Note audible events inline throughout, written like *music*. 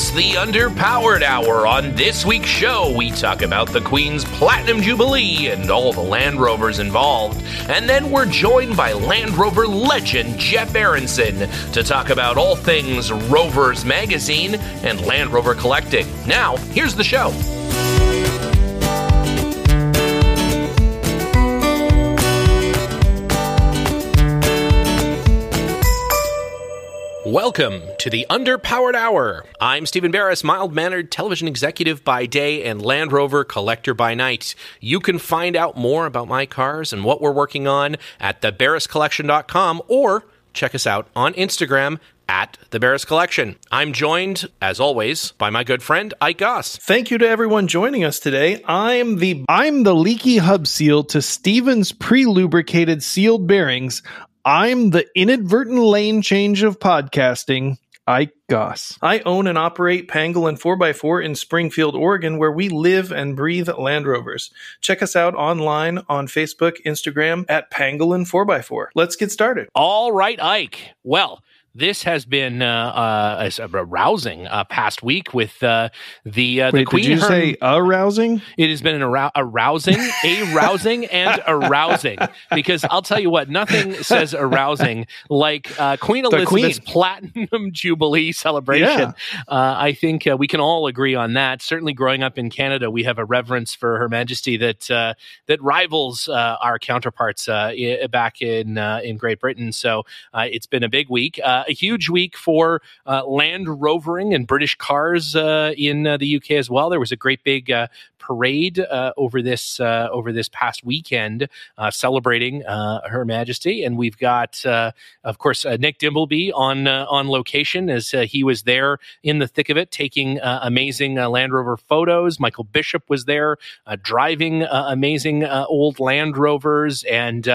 It's the Underpowered Hour. On this week's show, we talk about the Queen's Platinum Jubilee and all the Land Rovers involved. And then we're joined by Land Rover legend Jeff Aronson to talk about all things Rovers Magazine and Land Rover collecting. Now, here's the show. Welcome to the Underpowered Hour. I'm Stephen Barris, mild mannered television executive by day and Land Rover collector by night. You can find out more about my cars and what we're working on at thebarriscollection.com or check us out on Instagram at the Barris Collection. I'm joined, as always, by my good friend Ike Goss. Thank you to everyone joining us today. I'm the I'm the leaky hub seal to Stevens pre-lubricated sealed bearings. I'm the inadvertent lane change of podcasting. Ike Goss. I own and operate Pangolin 4x4 in Springfield, Oregon, where we live and breathe Land Rovers. Check us out online on Facebook, Instagram at Pangolin 4x4. Let's get started. All right, Ike. Well, this has been uh, uh, a, rousing uh, past week with uh, the uh, Wait, the Queen. Did you Her- say arousing? It has been an arou- arousing, a rousing, and arousing. Because I'll tell you what, nothing says arousing like uh, Queen Elizabeth's Queen. Platinum *laughs* Jubilee celebration. Uh, I think uh, we can all agree on that. Certainly, growing up in Canada, we have a reverence for Her Majesty that uh, that rivals uh, our counterparts uh, i- back in uh, in Great Britain. So uh, it's been a big week, uh, a huge week for uh, Land Rovering and British cars uh, in uh, the UK as well. There was a great big uh, parade uh, over this uh, over this past weekend, uh, celebrating uh, Her Majesty, and we've got, uh, of course, uh, Nick Dimbleby on on location as he was there in the thick of it, taking amazing Land Rover photos. Michael Bishop was there, driving amazing old Land Rovers, and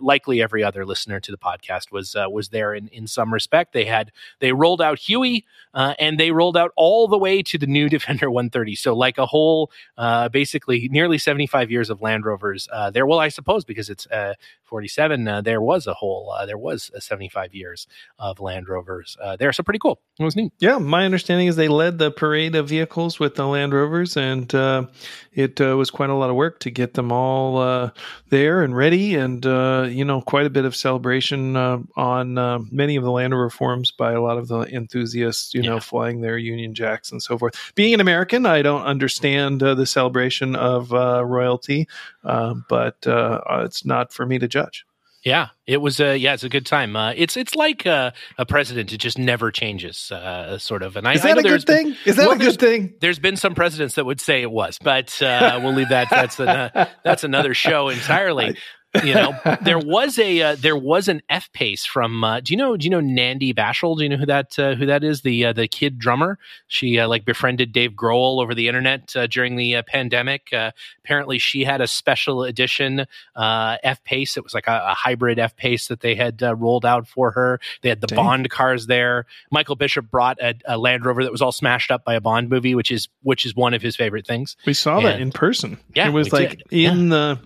likely every other listener to the podcast was was there in in some respect. They had they rolled out Huey, uh, and they rolled out all the way to the new *laughs* Defender 130. So like a whole, uh, basically nearly 75 years of Land Rovers uh, there. Well, I suppose because it's uh, 47, uh, there was a whole, uh, there was uh 75 years of Land Rovers uh, there. So pretty cool. It was neat. Yeah, my understanding is they led the parade of vehicles with the Land Rovers, and uh, it uh, was quite a lot of work to get them all uh, there and ready, and uh, you know, quite a bit of celebration uh, on uh, many of the Land Rover forums by a lot of the enthusiasts, you know, flying their Union Jacks and so forth. Being an American, I don't understand uh, the celebration of uh, royalty, uh, but uh, it's not for me to judge. Yeah, it was a yeah, it's a good time. Uh, it's it's like uh, a president; it just never changes, uh, sort of. And I Is I that know a there's good been- thing? Is that well, a good thing? there's been some presidents that would say it was, but uh, we'll leave that. That's an, that's another show entirely. *laughs* You know, there was a uh, there was an F pace from. Uh, do you know? Do you know Nandi Bushell? Do you know who that uh, who that is? The uh, the kid drummer. She uh, like befriended Dave Grohl over the internet uh, during the uh, pandemic. Uh, apparently, she had a special edition uh, F pace. It was like a, a hybrid F pace that they had uh, rolled out for her. They had the Dang. Bond cars there. Michael Bishop brought a, a Land Rover that was all smashed up by a Bond movie, which is which is one of his favorite things. We saw that in person. Yeah, it was like did. in the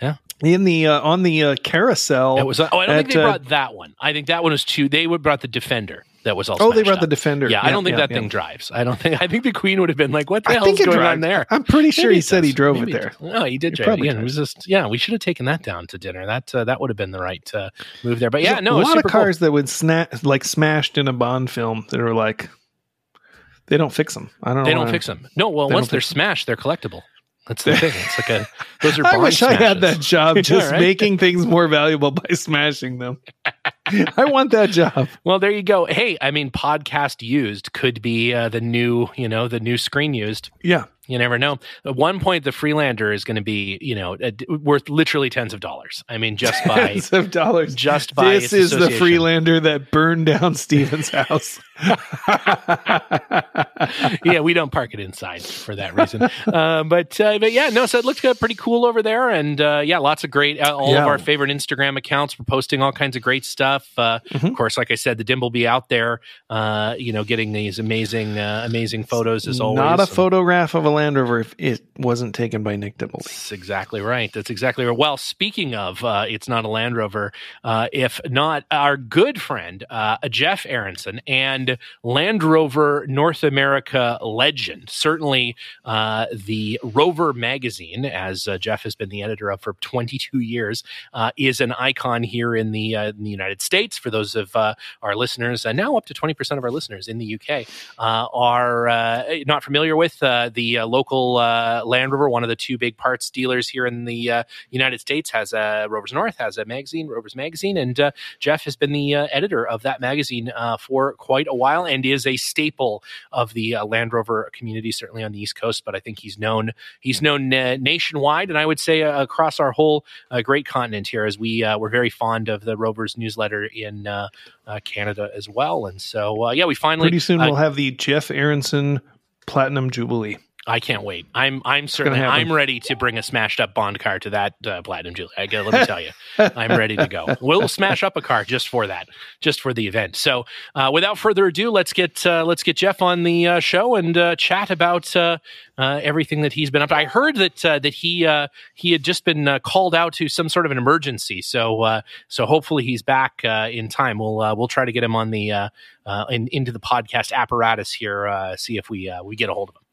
Yeah. in the uh, on the uh, carousel. It was. Oh, I don't think at, they uh, brought that one. I think that one was too. They would brought the Defender. That was all. oh, they brought the defender. Yeah, I don't think yeah, that yeah. thing drives. I don't think. I think the Queen would have been like, "What the I hell is going drives. on there?" I'm pretty sure Maybe he said he drove Maybe it there. No, he did It drive. probably it. Yeah, it was just. Yeah, we should have taken that down to dinner. That uh, that would have been the right uh, move there. But yeah, no, a it was lot of super cool. cars that would snap like smashed in a Bond film that are like they don't fix them. I don't. Know. They don't fix them. No, well, once they're smashed, they're collectible. That's the thing. It's like a. Those are. *laughs* I wish I had that smashes. job, *laughs* Yeah, just right? making things more valuable by smashing them. *laughs* I want that job. Well, there you go. Hey, I mean, podcast used could be uh, the new, you know, the new screen used. Yeah, You never know. At one point, the Freelander is going to be, you know, worth literally tens of dollars. I mean, just by tens of dollars. just by This is the. Freelander that burned down Steven's house. *laughs* yeah, we don't park it inside for that reason. uh, but uh, but yeah, no. So it looked uh, pretty cool over there, and uh, yeah, lots of great. Uh, all of our favorite Instagram accounts were posting all kinds of great stuff. Uh, Mhm. Of course, like I said, the Dimbleby out there, uh, you know, getting these amazing uh, amazing photos as always. Not a And- photograph of a Land Rover if it wasn't taken by Nick Dimbleby. That's exactly right. That's exactly right. Well, speaking of, uh, it's not a Land Rover. Uh, if not our good friend uh, Jeff Aronson and and Land Rover North America legend. Certainly, uh, the Rover magazine, as uh, Jeff has been the editor of for 22 years, uh, is an icon here in the, uh, in the United States. For those of uh, our listeners, now up to 20% of our listeners in the UK are not familiar with the local Land Rover, one of the two big parts dealers here in the United States, has a Rovers North, has a magazine, Rovers Magazine, and Jeff has been the editor of that magazine for quite a while and is a staple of the Land Rover community, certainly on the East Coast. But I think he's known he's known nationwide, and I would say across our whole great continent here, as we we're very fond of the Rovers newsletter in uh, uh, Canada as well. And so, uh, yeah, we finally pretty soon we'll have the Jeff Aronson Platinum Jubilee. I can't wait. I'm I'm certainly I'm ready to bring a smashed up Bond car to that uh, platinum Jubilee. I let me tell you, I'm ready to go. *laughs* We'll smash up a car just for that, just for the event. So, uh, without further ado, let's get uh, let's get Jeff on the uh, show and uh, chat about uh, everything that he's been up to. I heard that that he he had just been called out to some sort of an emergency. So so hopefully he's back in time. We'll we'll try to get him on the in, into the podcast apparatus here. see if we we get a hold of him.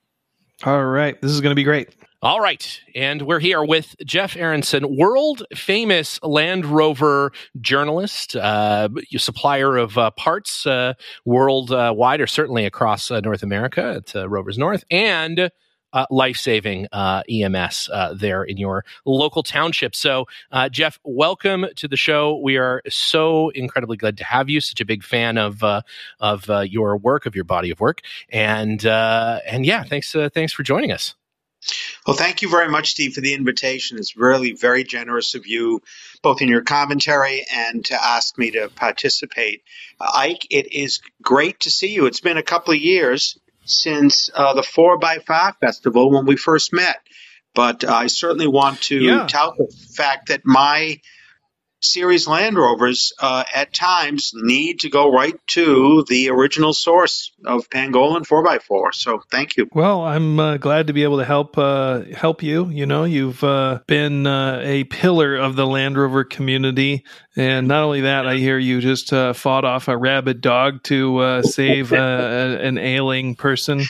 All right. This is going to be great. All right. And we're here with Jeff Aronson, world famous Land Rover journalist, uh, supplier of uh, parts uh, worldwide, or certainly across uh, North America at uh, Rovers North, and uh, life saving uh, EMS uh, there in your local township. So, uh, Jeff, welcome to the show. We are so incredibly glad to have you. Such a big fan of uh, of your work, of your body of work, and and yeah, thanks thanks for joining us. Well, thank you very much, Steve, for the invitation. It's really very generous of you, both in your commentary and to ask me to participate. Ike, it is great to see you. It's been a couple of years since uh, the Four by Five Festival when we first met. But I certainly want to yeah. tout the fact that my series Land Rovers uh, at times need to go right to the original source of Pangolin 4x4. So thank you. Well, I'm uh, glad to be able to help uh, help you. You know, you've uh, been uh, a pillar of the Land Rover community. And not only that, I hear you just uh, fought off a rabid dog to save an ailing person.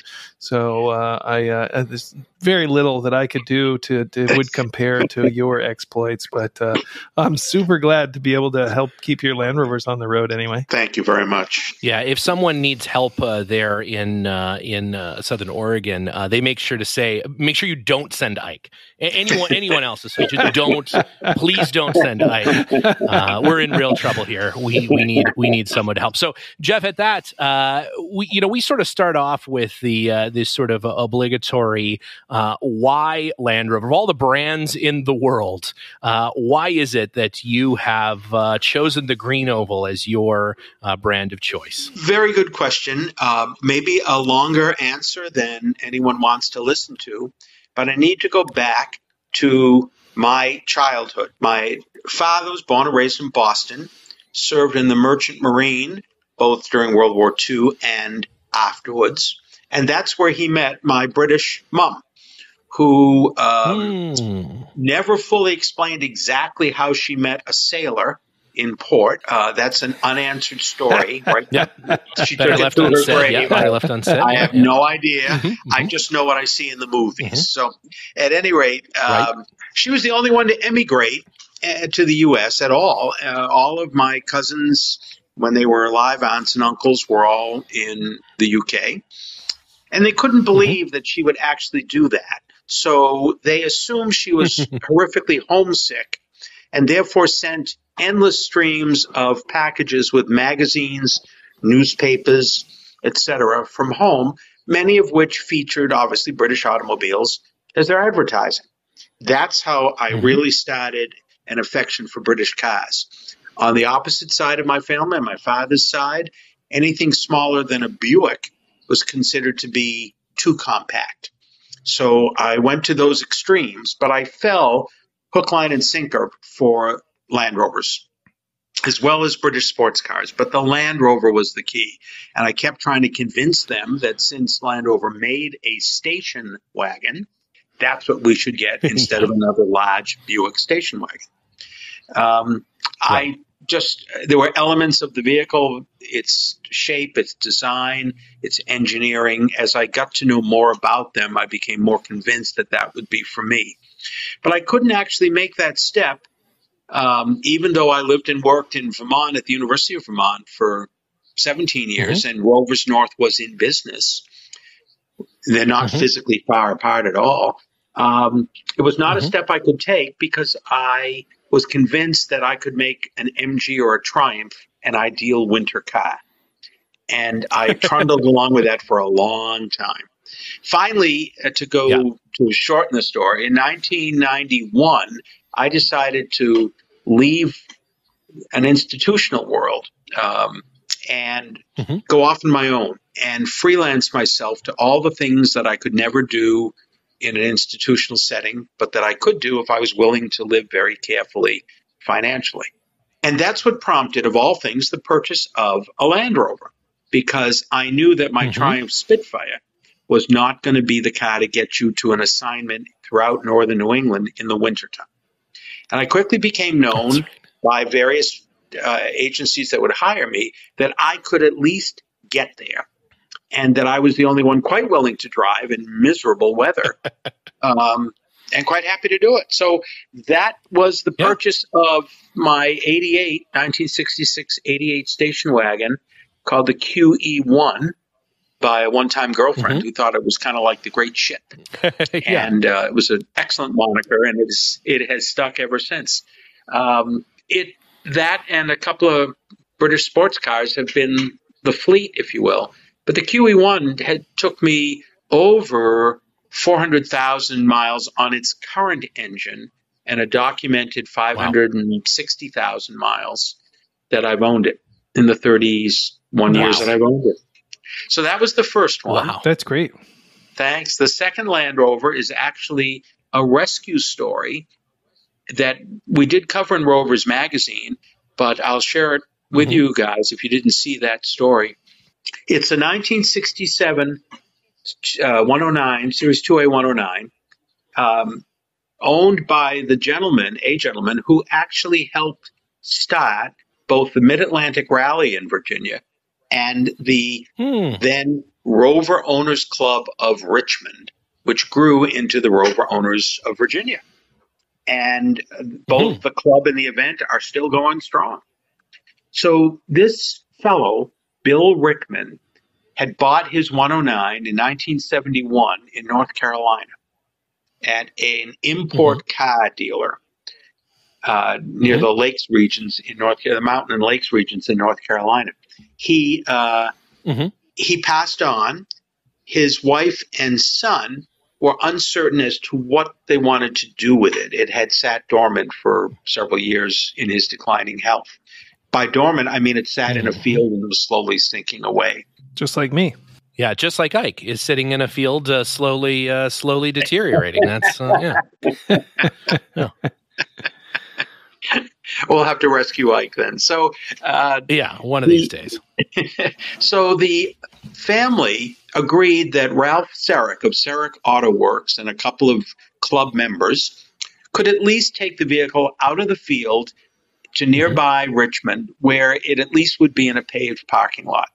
So I there's very little that I could do to, to would *laughs* compare to your exploits, but I'm super glad to be able to help keep your Land Rovers on the road anyway. Thank you very much. Yeah, if someone needs help uh, there in uh, in uh, Southern Oregon, uh, they make sure to say, make sure you don't send Ike. Anyone anyone else, especially don't please don't send Ike. Uh, we're in real trouble here. We we need we need someone to help. So Jeff, at that, uh, we you know we sort of start off with the this sort of obligatory why Land Rover of all the brands in the world. why is it that you have uh, chosen the green oval as your uh, brand of choice? Very good question. Uh, maybe a longer answer than anyone wants to listen to, but I need to go back to my childhood. My father was born and raised in Boston, served in the Merchant Marine both during World War II and afterwards. And that's where he met my British mom who um, mm. never fully explained exactly how she met a sailor in port. Uh, that's an unanswered story, *laughs* right? yeah. She took left it to her grave. Yeah, left unsaid. I have yeah. no idea. Mm-hmm, mm-hmm. I just know what I see in the movies. Mm-hmm. So, at any rate, um, right. she was the only one to emigrate uh, to the U.S. at all. Uh, all of my cousins, when they were alive, aunts and uncles, were all in the U.K. And they couldn't mm-hmm. believe that she would actually do that. So they assumed she was *laughs* horrifically homesick and therefore sent endless streams of packages with magazines, newspapers, etc. from home, many of which featured obviously British automobiles as their advertising. That's how I mm-hmm. really started an affection for British cars. On the opposite side of my family, on my father's side, anything smaller than a Buick was considered to be too compact. So I went to those extremes, but I fell hook, line, and sinker for Land Rovers as well as British sports cars. But the Land Rover was the key. And I kept trying to convince them that since Land Rover made a station wagon, that's what we should get *laughs* instead of another large Buick station wagon. Um, I just there were elements of the vehicle, its shape, its design, its engineering. As I got to know more about them, I became more convinced that that would be for me. But I couldn't actually make that step, um, even though I lived and worked in Vermont at the University of Vermont for 17 years, mm-hmm. and Rovers North was in business. They're not mm-hmm. physically far apart at all. Um, it was not mm-hmm. a step I could take because I was convinced that I could make an MG or a Triumph an ideal winter car. And I *laughs* trundled along with that for a long time. Finally, uh, to go yeah. to shorten the story, in 1991, I decided to leave an institutional world um, and mm-hmm. go off on my own and freelance myself to all the things that I could never do in an institutional setting, but that I could do if I was willing to live very carefully financially. And that's what prompted, of all things, the purchase of a Land Rover, because I knew that my mm-hmm. Triumph Spitfire was not going to be the car to get you to an assignment throughout northern New England in the wintertime. And I quickly became known by various uh, agencies that would hire me that I could at least get there and that I was the only one quite willing to drive in miserable weather. *laughs* um, and quite happy to do it. So that was the purchase of my 88, 1966 88 station wagon called the QE1 by a one time girlfriend mm-hmm. who thought it was kind of like the great shit. *laughs* yeah. And uh, it was an excellent moniker, and it's, it has stuck ever since. Um, it That and a couple of British sports cars have been the fleet, if you will, but the QE1 had took me over 400,000 miles on its current engine and a documented 560,000 wow. miles that I've owned it in the 30s, one wow. years that I've owned it. So that was the first one. Wow, that's great. Thanks. The second Land Rover is actually a rescue story that we did cover in Rovers Magazine, but I'll share it with mm-hmm. you guys if you didn't see that story. It's a 1967 uh, 109, Series 2A 109, um, owned by the gentleman, a gentleman, who actually helped start both the Mid Atlantic Rally in Virginia and the hmm. then Rover Owners Club of Richmond, which grew into the Rover Owners of Virginia. And both hmm. the club and the event are still going strong. So this fellow Bill Rickman had bought his 109 in 1971 in North Carolina at an import mm-hmm. car dealer uh, near mm-hmm. the lakes regions in North the mountain and lakes regions in North Carolina. He uh, mm-hmm. he passed on. His wife and son were uncertain as to what they wanted to do with it. It had sat dormant for several years in his declining health. By dormant, I mean it sat in a mm-hmm. field and was slowly sinking away. Just like me. Yeah, just like Ike is sitting in a field, uh, slowly, uh, slowly deteriorating. That's uh, yeah. *laughs* yeah. We'll have to rescue Ike then. So uh, yeah, one of the, these days. *laughs* so the family agreed that Ralph Sarek of Sarek Auto Works and a couple of club members could at least take the vehicle out of the field to nearby mm-hmm. Richmond, where it at least would be in a paved parking lot.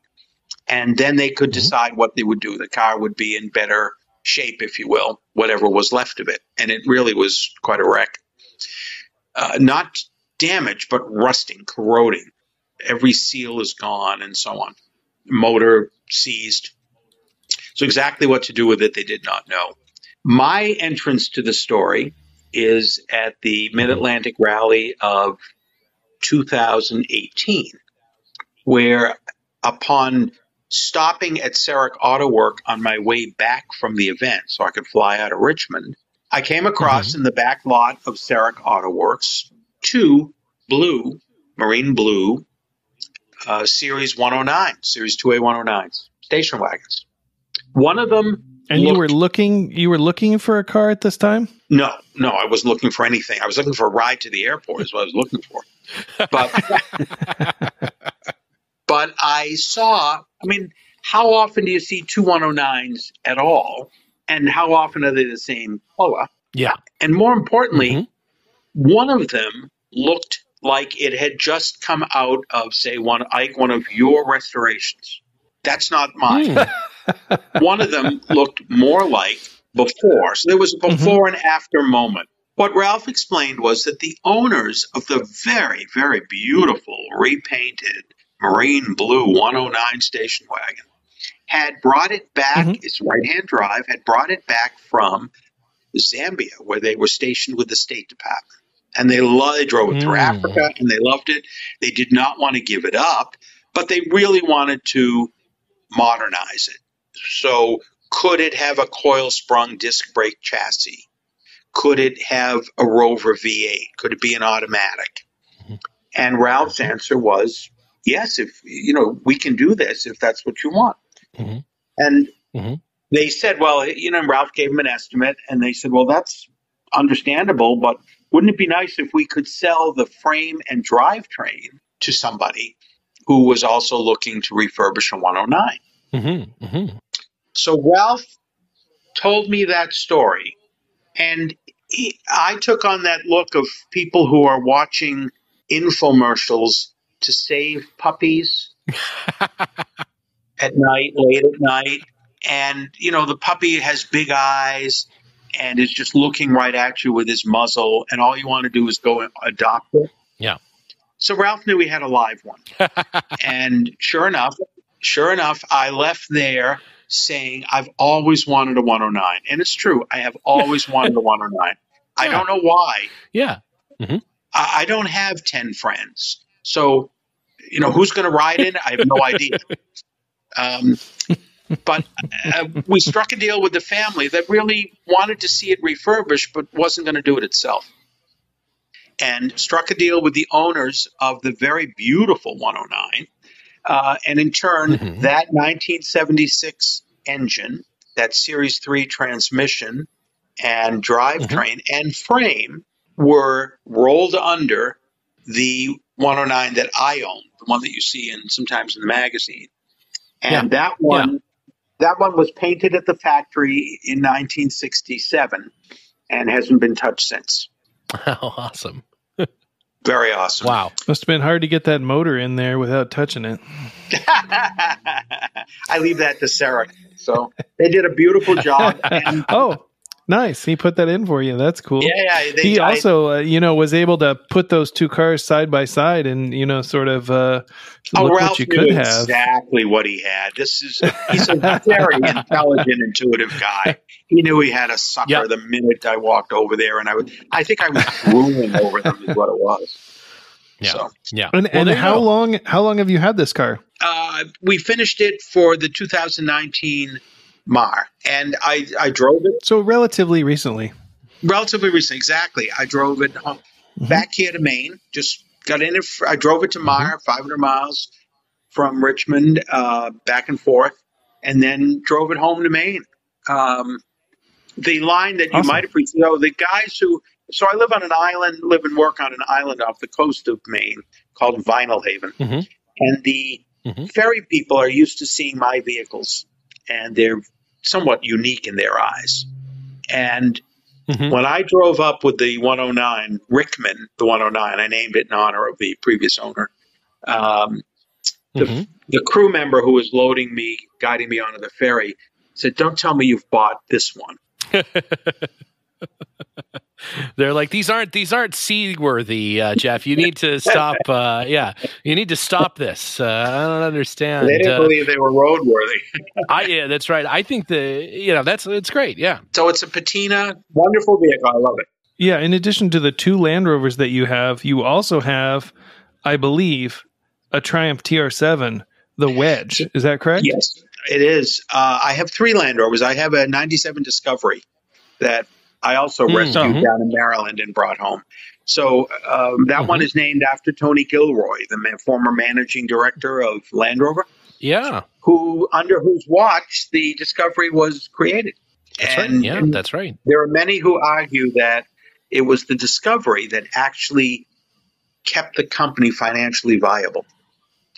And then they could mm-hmm. decide what they would do. The car would be in better shape, if you will, whatever was left of it. And it really was quite a wreck. Uh, not damaged, but rusting, corroding. Every seal is gone, and so on. Motor seized. So, exactly what to do with it, they did not know. My entrance to the story is at the Mid Atlantic Rally of 2018, where upon stopping at Sarek Auto Work on my way back from the event so I could fly out of Richmond, I came across mm-hmm. in the back lot of Sarek Auto Works two blue, marine blue, uh, Series 109, Series 2A 109s, station wagons. One of them. And looked, you were looking. You were looking for a car at this time. No, no, I wasn't looking for anything. I was looking for a ride to the airport. Is what I was looking for. But *laughs* but I saw. I mean, how often do you see two 109s at all? And how often are they the same color? Yeah. And more importantly, mm-hmm. One of them looked like it had just come out of, say, one like one of your restorations. That's not mine. Mm. *laughs* one of them looked more like before. So there was a mm-hmm. before mm-hmm. and after moment. What Ralph explained was that the owners of the very, very beautiful repainted marine blue 109 station wagon had brought it back, mm-hmm. its right hand drive, had brought it back from Zambia, where they were stationed with the State Department. And they, lo- they drove it through mm. Africa and they loved it. They did not want to give it up, but they really wanted to modernize it. So, could it have a coil sprung disc brake chassis? Could it have a Rover V8? Could it be an automatic? Mm-hmm. And Ralph's answer was yes, if you know, we can do this if that's what you want. Mm-hmm. And mm-hmm. they said, well, you know, Ralph gave them an estimate, and they said, well, that's understandable, but wouldn't it be nice if we could sell the frame and drivetrain to somebody who was also looking to refurbish a 109? Mm-hmm. mm-hmm. So Ralph told me that story, and he, I took on that look of people who are watching infomercials to save puppies *laughs* at night, late at night. And, you know, the puppy has big eyes and is just looking right at you with his muzzle. And all you want to do is go adopt it. Yeah. So Ralph knew he had a live one. *laughs* and sure enough, sure enough, I left there saying, I've always wanted a 109. And it's true. I have always *laughs* wanted a 109. I don't know why. Yeah. Mm-hmm. I, I don't have 10 friends. So, you know, who's going to ride in? I have no idea. *laughs* Um, but uh, we struck a deal with the family that really wanted to see it refurbished, but wasn't going to do it itself. And struck a deal with the owners of the very beautiful 109. Uh, and in turn, mm-hmm. that 1976 engine, that Series 3 transmission and drivetrain mm-hmm. and frame were rolled under the 109 that I own, the one that you see in sometimes in the magazine. And yeah. that one. That one was painted at the factory in 1967 and hasn't been touched since. How awesome. Very awesome. Wow. Must have been hard to get that motor in there without touching it. *laughs* I leave that to Sarah. So they did a beautiful job. *laughs* And, oh, Nice. He put that in for you. That's cool. Yeah, yeah. They, he also, uh, you know, was able to put those two cars side by side and, you know, sort of uh, oh, look Ralph what you could have. Exactly what he had. This is he's a very *laughs* intelligent, intuitive guy. He knew he had a sucker yep. the minute I walked over there, and I was, I think I was drooling over them is what it was. Yeah, so. yeah. And, well, how go. long? How long have you had this car? Uh, we finished it for the 2019 Mar, and I I drove it. So relatively recently. Relatively recently, exactly. I drove it home, mm-hmm. back here to Maine. Just got in it. I drove it to Mar, mm-hmm. 500 miles from Richmond, uh, back and forth, and then drove it home to Maine. Um, the line that you awesome. might appreciate, you know, the guys who. So I live on an island, live and work on an island off the coast of Maine called Vinalhaven, mm-hmm. and the mm-hmm. ferry people are used to seeing my vehicles, and they're somewhat unique in their eyes. And mm-hmm. when I drove up with the 109 Rickman, the 109, I named it in honor of the previous owner. Um, the, mm-hmm. the crew member who was loading me, guiding me onto the ferry, said, "Don't tell me you've bought this one." *laughs* They're like these aren't these aren't seaworthy, uh, Jeff. You need to stop. Uh, yeah, you need to stop this. Uh, I don't understand. They didn't uh, believe they were roadworthy. *laughs* I yeah, that's right. I think the you know that's it's great. Yeah. So it's a patina, wonderful vehicle. I love it. Yeah. In addition to the two Land Rovers that you have, you also have, I believe, a Triumph TR7, the Wedge. Is that correct? Yes, it is. Uh, I have three Land Rovers. I have a '97 Discovery that I also mm, rescued uh-huh. down in Maryland and brought home. So um, that uh-huh. one is named after Tony Gilroy, the man, former managing director of Land Rover. Yeah. Who under whose watch the Discovery was created. That's and, right. Yeah, that's right. There are many who argue that it was the Discovery that actually kept the company financially viable.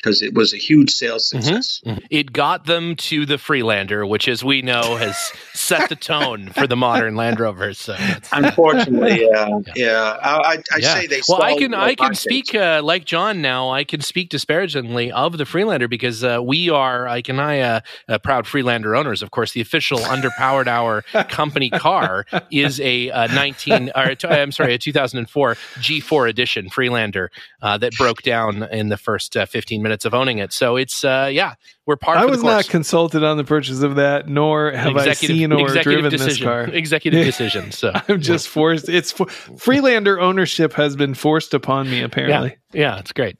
Because it was a huge sales mm-hmm. success. Mm-hmm. It got them to the Freelander, which, as we know, has *laughs* set the tone for the modern Land Rover. So, *laughs* unfortunately, *laughs* yeah, yeah. yeah. I, I yeah. say they. Well, I can I can speak uh, like John now. I can speak disparagingly of the Freelander because uh, we are, Ike and I, uh, uh, proud Freelander owners. Of course, the official underpowered hour company car is a, a 19. Or, I'm sorry, a 2004 G4 edition Freelander uh, that broke down in the first uh, 15 minutes of owning it. So it's yeah, we're part. I was not consulted on the purchase of that, nor have I seen or driven decision. this car. Executive *laughs* decision. So I'm just forced. It's for, Freelander ownership has been forced upon me. Apparently, yeah, yeah, it's great.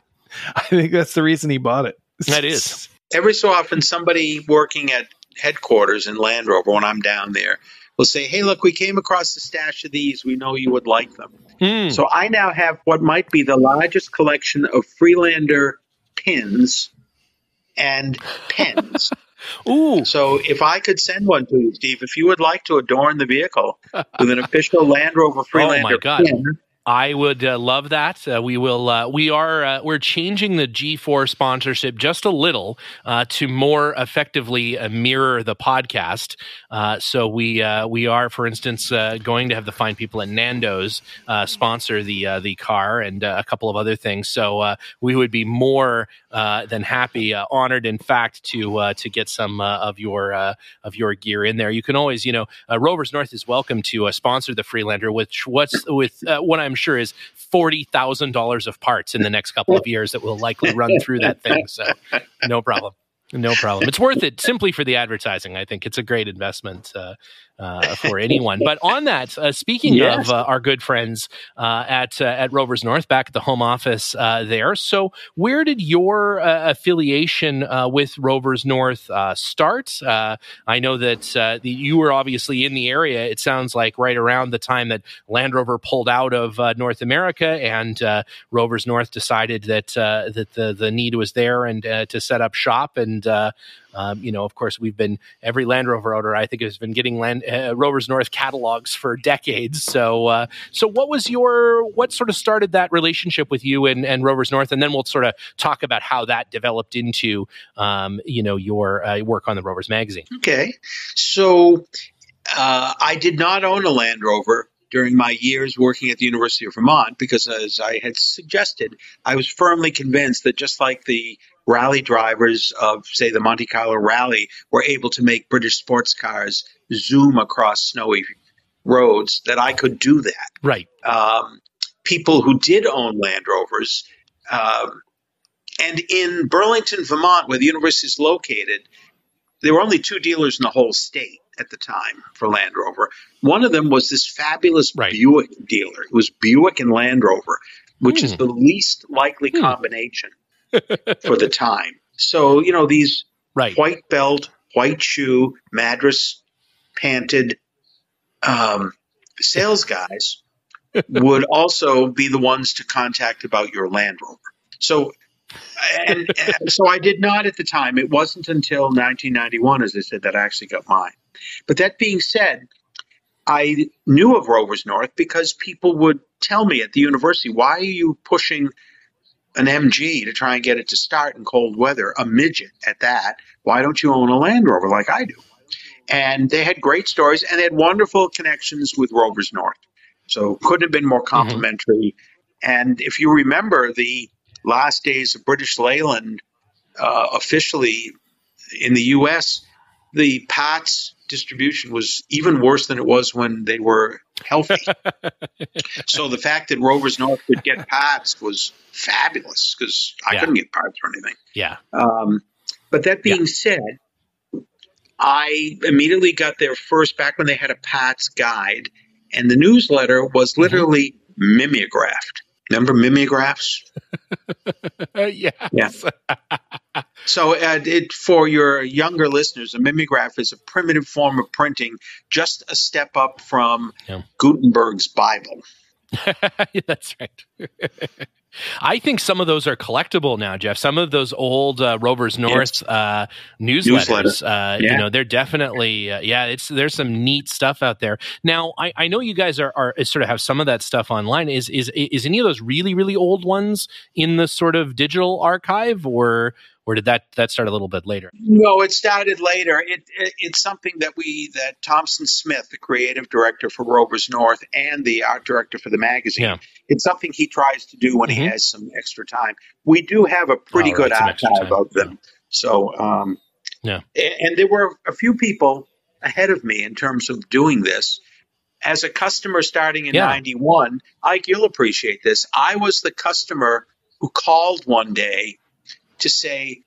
I think that's the reason he bought it. That is. *laughs* Every so often, somebody working at headquarters in Land Rover, when I'm down there, will say, "Hey, look, we came across a stash of these. We know you would like them." Mm. So I now have what might be the largest collection of Freelander pins and pens. *laughs* Ooh. So if I could send one to you, Steve, if you would like to adorn the vehicle with an official Land Rover Freelander oh my God. pin, I would uh, love that. Uh, we will. Uh, we are. Uh, we're changing the G4 sponsorship just a little uh, to more effectively uh, mirror the podcast. Uh, so we uh, we are, for instance, uh, going to have the fine people at Nando's sponsor the the car and a couple of other things. So we would be more than happy, honored, in fact, to to get some of your of your gear in there. You can always, you know, Rovers North is welcome to sponsor the Freelander, which what's with what I'm sure is forty thousand dollars of parts in the next couple of years that will likely run through that thing. So no problem. No problem. It's worth it simply for the advertising. I think it's a great investment. Uh, uh, for anyone. But on that, uh, speaking yes. of uh, our good friends uh, at uh, at Rovers North, back at the home office uh, there. So, where did your affiliation with Rovers North start? I know that the, you were obviously in the area. It sounds like right around the time that Land Rover pulled out of North America, and Rovers North decided that that the the need was there and to set up shop and um, you know, of course, we've been every Land Rover owner I think has been getting Land uh, Rovers North catalogs for decades. So, uh, so what was your what sort of started that relationship with you and, and Rovers North, and then we'll sort of talk about how that developed into um, you know your uh, work on the Rovers magazine. Okay, so uh, I did not own a Land Rover during my years working at the University of Vermont because, as I had suggested, I was firmly convinced that just like the rally drivers of, say, the Monte Carlo Rally were able to make British sports cars zoom across snowy roads, that I could do that. Right. Um, people who did own Land Rovers, um, and in Burlington, Vermont, where the university is located, there were only two dealers in the whole state at the time for Land Rover. One of them was this fabulous right. Buick dealer. It was Buick and Land Rover, which mm. is hmm. the least likely mm. combination for the time. So, you know, these right. white belt, white shoe, Madras panted um, sales guys *laughs* would also be the ones to contact about your Land Rover. So, and, and, so I did not at the time. It wasn't until 1991, as I said, that I actually got mine. But that being said, I knew of Rovers North because people would tell me at the university, why are you pushing an MG to try and get it to start in cold weather, a midget at that. Why don't you own a Land Rover like I do? And they had great stories and they had wonderful connections with Rovers North. So couldn't have been more mm-hmm. complimentary. Mm-hmm. And if you remember the last days of British Leyland uh, officially in the U.S., the Pats distribution was even worse than it was when they were healthy. *laughs* so the fact that Rovers North could get parts was fabulous because I yeah. couldn't get parts or anything. Yeah. Um, but that being yeah. said, I immediately got there first back when they had a Pat's guide, and the newsletter was mm-hmm. literally mm-hmm. mimeographed. Remember mimeographs? *laughs* yes. Yeah. *laughs* so, uh, it, for your younger listeners, a mimeograph is a primitive form of printing, just a step up from yeah. Gutenberg's Bible. *laughs* That's right. *laughs* I think some of those are collectible now, Jeff. Some of those old uh, Rovers North uh, newsletters, uh, yeah. you know, they're definitely, uh, yeah, it's there's some neat stuff out there. Now, I, I know you guys are, are sort of have some of that stuff online. Is is is any of those really really old ones in the sort of digital archive, or or did that that start a little bit later? No, it started later. It, it, it's something that we that Thompson Smith, the creative director for Rovers North and the art director for the magazine, yeah. it's something he tries to do when mm-hmm. he has some extra time. We do have a pretty oh, good archive of them. So, um, yeah, and there were a few people ahead of me in terms of doing this. As a customer starting in yeah. 91, Ike, you'll appreciate this. I was the customer who called one day to say,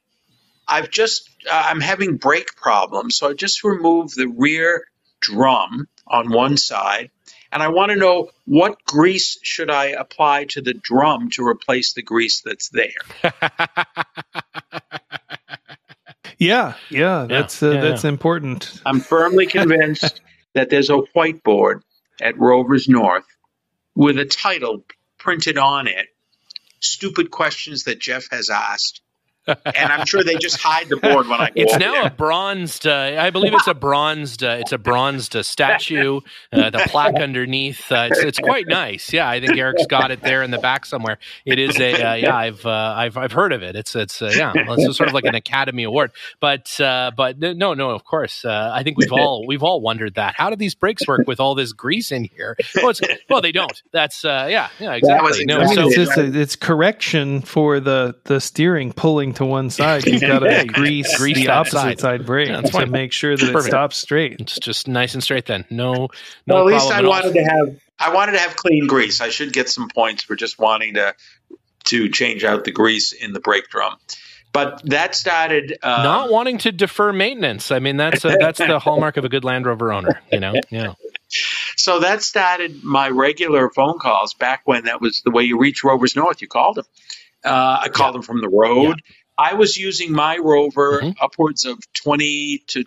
I've just, uh, I'm having brake problems. So I just removed the rear drum on one side. And I want to know what grease should I apply to the drum to replace the grease that's there. *laughs* yeah, yeah, that's uh, yeah, that's yeah. important. I'm firmly convinced *laughs* that there's a whiteboard at Rovers North with a title printed on it. Stupid questions that Jeff has asked and I'm sure they just hide the board when I go. It's now there. a bronzed. Uh, I believe it's a bronzed. Uh, it's a bronzed uh, statue. Uh, the plaque underneath. Uh, it's, it's quite nice. Yeah, I think Eric's got it there in the back somewhere. It is a. Uh, yeah, I've I've I've heard of it. It's it's yeah. It's sort of like an Academy Award. But but no no of course. I think we've all we've all wondered that. How do these brakes work with all this grease in here? Well, it's, well they don't. That's yeah yeah exactly. No, so, it's, a, it's correction for the the steering pulling to one side, you've got to *laughs* grease, grease the opposite side, side brake yeah, to make sure that Perfect. it stops straight. It's just nice and straight. Then no, no. Well, at least I wanted all. to have I wanted to have clean grease. I should get some points for just wanting to to change out the grease in the brake drum. But that started um, not wanting to defer maintenance. I mean, that's a, that's the hallmark of a good Land Rover owner. You know, *laughs* yeah. So that started my regular phone calls back when that was the way you reach Rovers North. You called them. Uh, I called yeah. them from the road. Yeah. I was using my rover mm-hmm. upwards of 20 to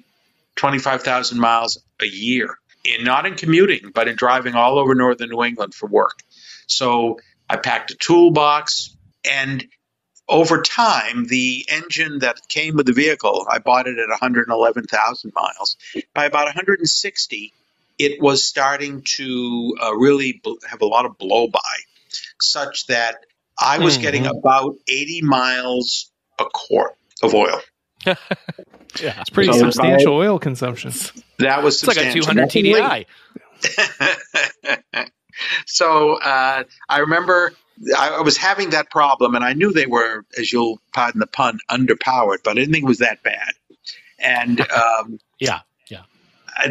25,000 miles a year, in, not in commuting, but in driving all over northern New England for work. So I packed a toolbox, and over time, the engine that came with the vehicle, I bought it at 111,000 miles. By about 160, it was starting to uh, really bl- have a lot of blow by, such that I was mm-hmm. getting about 80 miles a quart of oil. *laughs* yeah, it's pretty so substantial I, oil consumption. That was it's like a 200 TDI. *laughs* so uh, I remember I was having that problem, and I knew they were, as you'll pardon the pun, underpowered, but I didn't think it was that bad. And *laughs* um, yeah, yeah.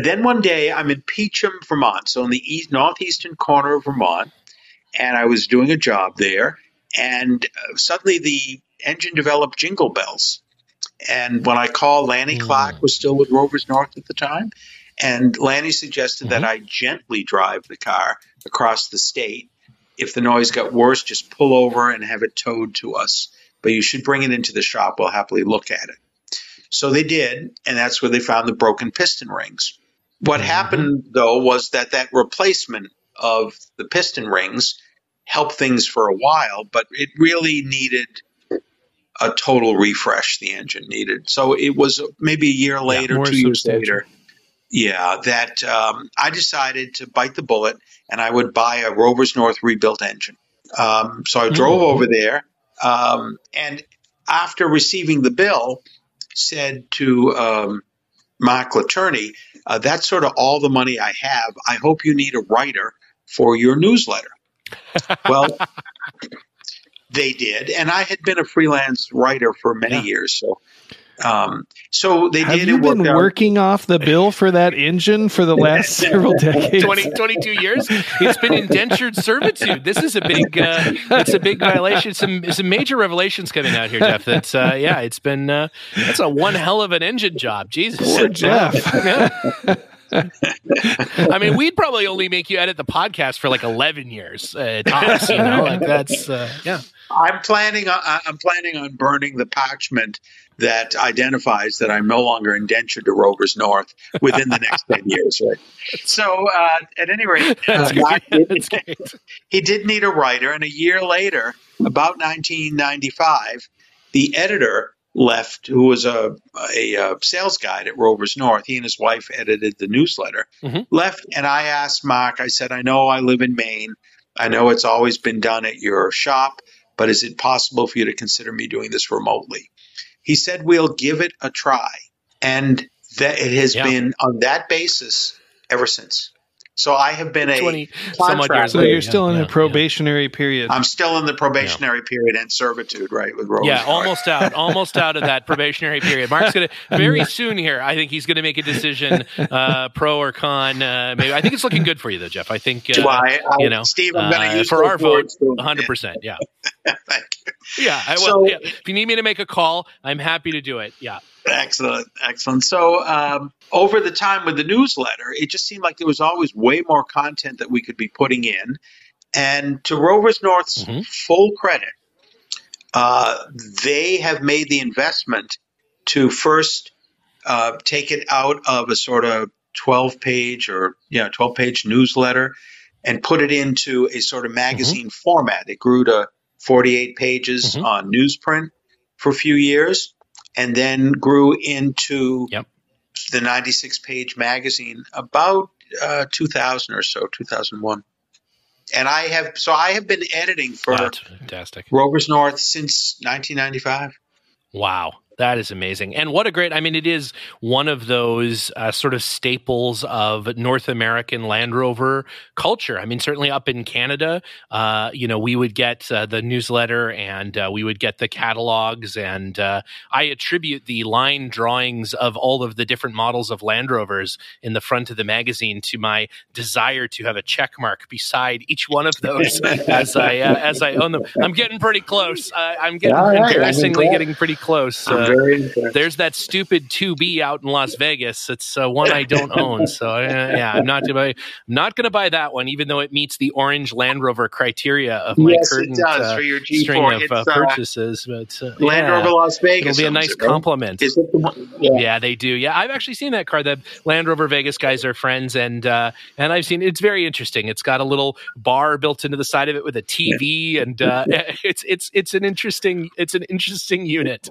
then one day I'm in Peacham, Vermont, so in the east northeastern corner of Vermont, and I was doing a job there, and uh, suddenly the engine developed jingle bells. And when I called, Lanny mm. Clark was still with Rovers North at the time. And Lanny suggested mm-hmm. that I gently drive the car across the state. If the noise got worse, just pull over and have it towed to us. But you should bring it into the shop. We'll happily look at it. So they did, and that's where they found the broken piston rings. What mm-hmm. happened, though, was that that replacement of the piston rings helped things for a while, but it really needed a total refresh the engine needed. So it was maybe a year later, yeah, two years later. Yeah, that um, I decided to bite the bullet and I would buy a Rovers North rebuilt engine. Um, so I drove mm-hmm. over there um, and after receiving the bill, said to um, Mark Laterney, uh, "That's sort of all the money I have. I hope you need a writer for your newsletter." *laughs* well, they did, and I had been a freelance writer for many yeah. years, so. Um, so they Have did. You been working off the bill for that engine for the last *laughs* several decades. 20, 22 years. It's been indentured servitude. This is a big. Uh, it's a big violation. Some some major revelations coming out here, Jeff. That's uh, yeah. It's been. Uh, that's a one hell of an engine job. Jesus, Poor Jeff. *laughs* Yeah. I mean, we'd probably only make you edit the podcast for like eleven years uh, tops. You know, like that's uh, yeah. I'm planning. On, I'm planning on burning the parchment that identifies that I'm no longer indentured to Rovers North within the next ten years. Right. *laughs* So, uh, at any rate, uh, *laughs* he did need a writer, and a year later, about 1995, the editor left, who was a, a, a, sales guide at Rovers North. He and his wife edited the newsletter. Mm-hmm. Left, and I asked Mark. I said, "I know I live in Maine. I know it's always been done at your shop, but is it possible for you to consider me doing this remotely?" He said, "We'll give it a try," and that it has yeah. been on that basis ever since. So I have been a 20 contractor. So you're still yeah, in yeah, probationary yeah. period. I'm still in the probationary period and servitude, right? With Rose. Yeah, almost out, *laughs* almost out of that probationary period. Mark's gonna very soon here. I think he's going to make a decision, uh, pro or con. Uh, maybe I think it's looking good for you, though, Jeff. I think uh, I, I, you know, Steve. I'm going to uh, use for our vote, 100. percent Yeah. *laughs* Thank you. Yeah, I will. So, if you need me to make a call, I'm happy to do it. Yeah. Excellent, excellent. So um, over the time with the newsletter, it just seemed like there was always way more content that we could be putting in. And to Rovers North's mm-hmm. full credit, uh, they have made the investment to first uh, take it out of a sort of 12 page or yeah 12 page newsletter and put it into a sort of mm-hmm. magazine mm-hmm. format. It grew to 48 pages mm-hmm. on newsprint for a few years and then grew into yep. the 96 page magazine about uh, 2000 or so, 2001. And I have, so I have been editing for fantastic. Rovers North since 1995. Wow. That is amazing. And what a great, I mean, it is one of those uh, sort of staples of North American Land Rover culture. I mean, certainly up in Canada, uh, you know, we would get uh, the newsletter and uh, we would get the catalogs. And uh, I attribute the line drawings of all of the different models of Land Rovers in the front of the magazine to my desire to have a check mark beside each one of those *laughs* as I uh, as I own them. I'm getting pretty close. I'm getting right, embarrassingly getting pretty close there's that stupid 2B out in Las Vegas. It's uh, one I don't own, *laughs* so uh, yeah, I'm not gonna buy. Not gonna buy that one, even though it meets the orange Land Rover criteria of my yes, current uh, string of uh, uh, purchases. But uh, Land yeah, Rover Las Vegas. It'll be a nice compliment. The yeah. yeah. they do. Yeah, I've actually seen that car. The Land Rover Vegas guys are friends, and and I've seen it's very interesting. It's got a little bar built into the side of it with a TV, and *laughs* it's it's it's an interesting it's an interesting unit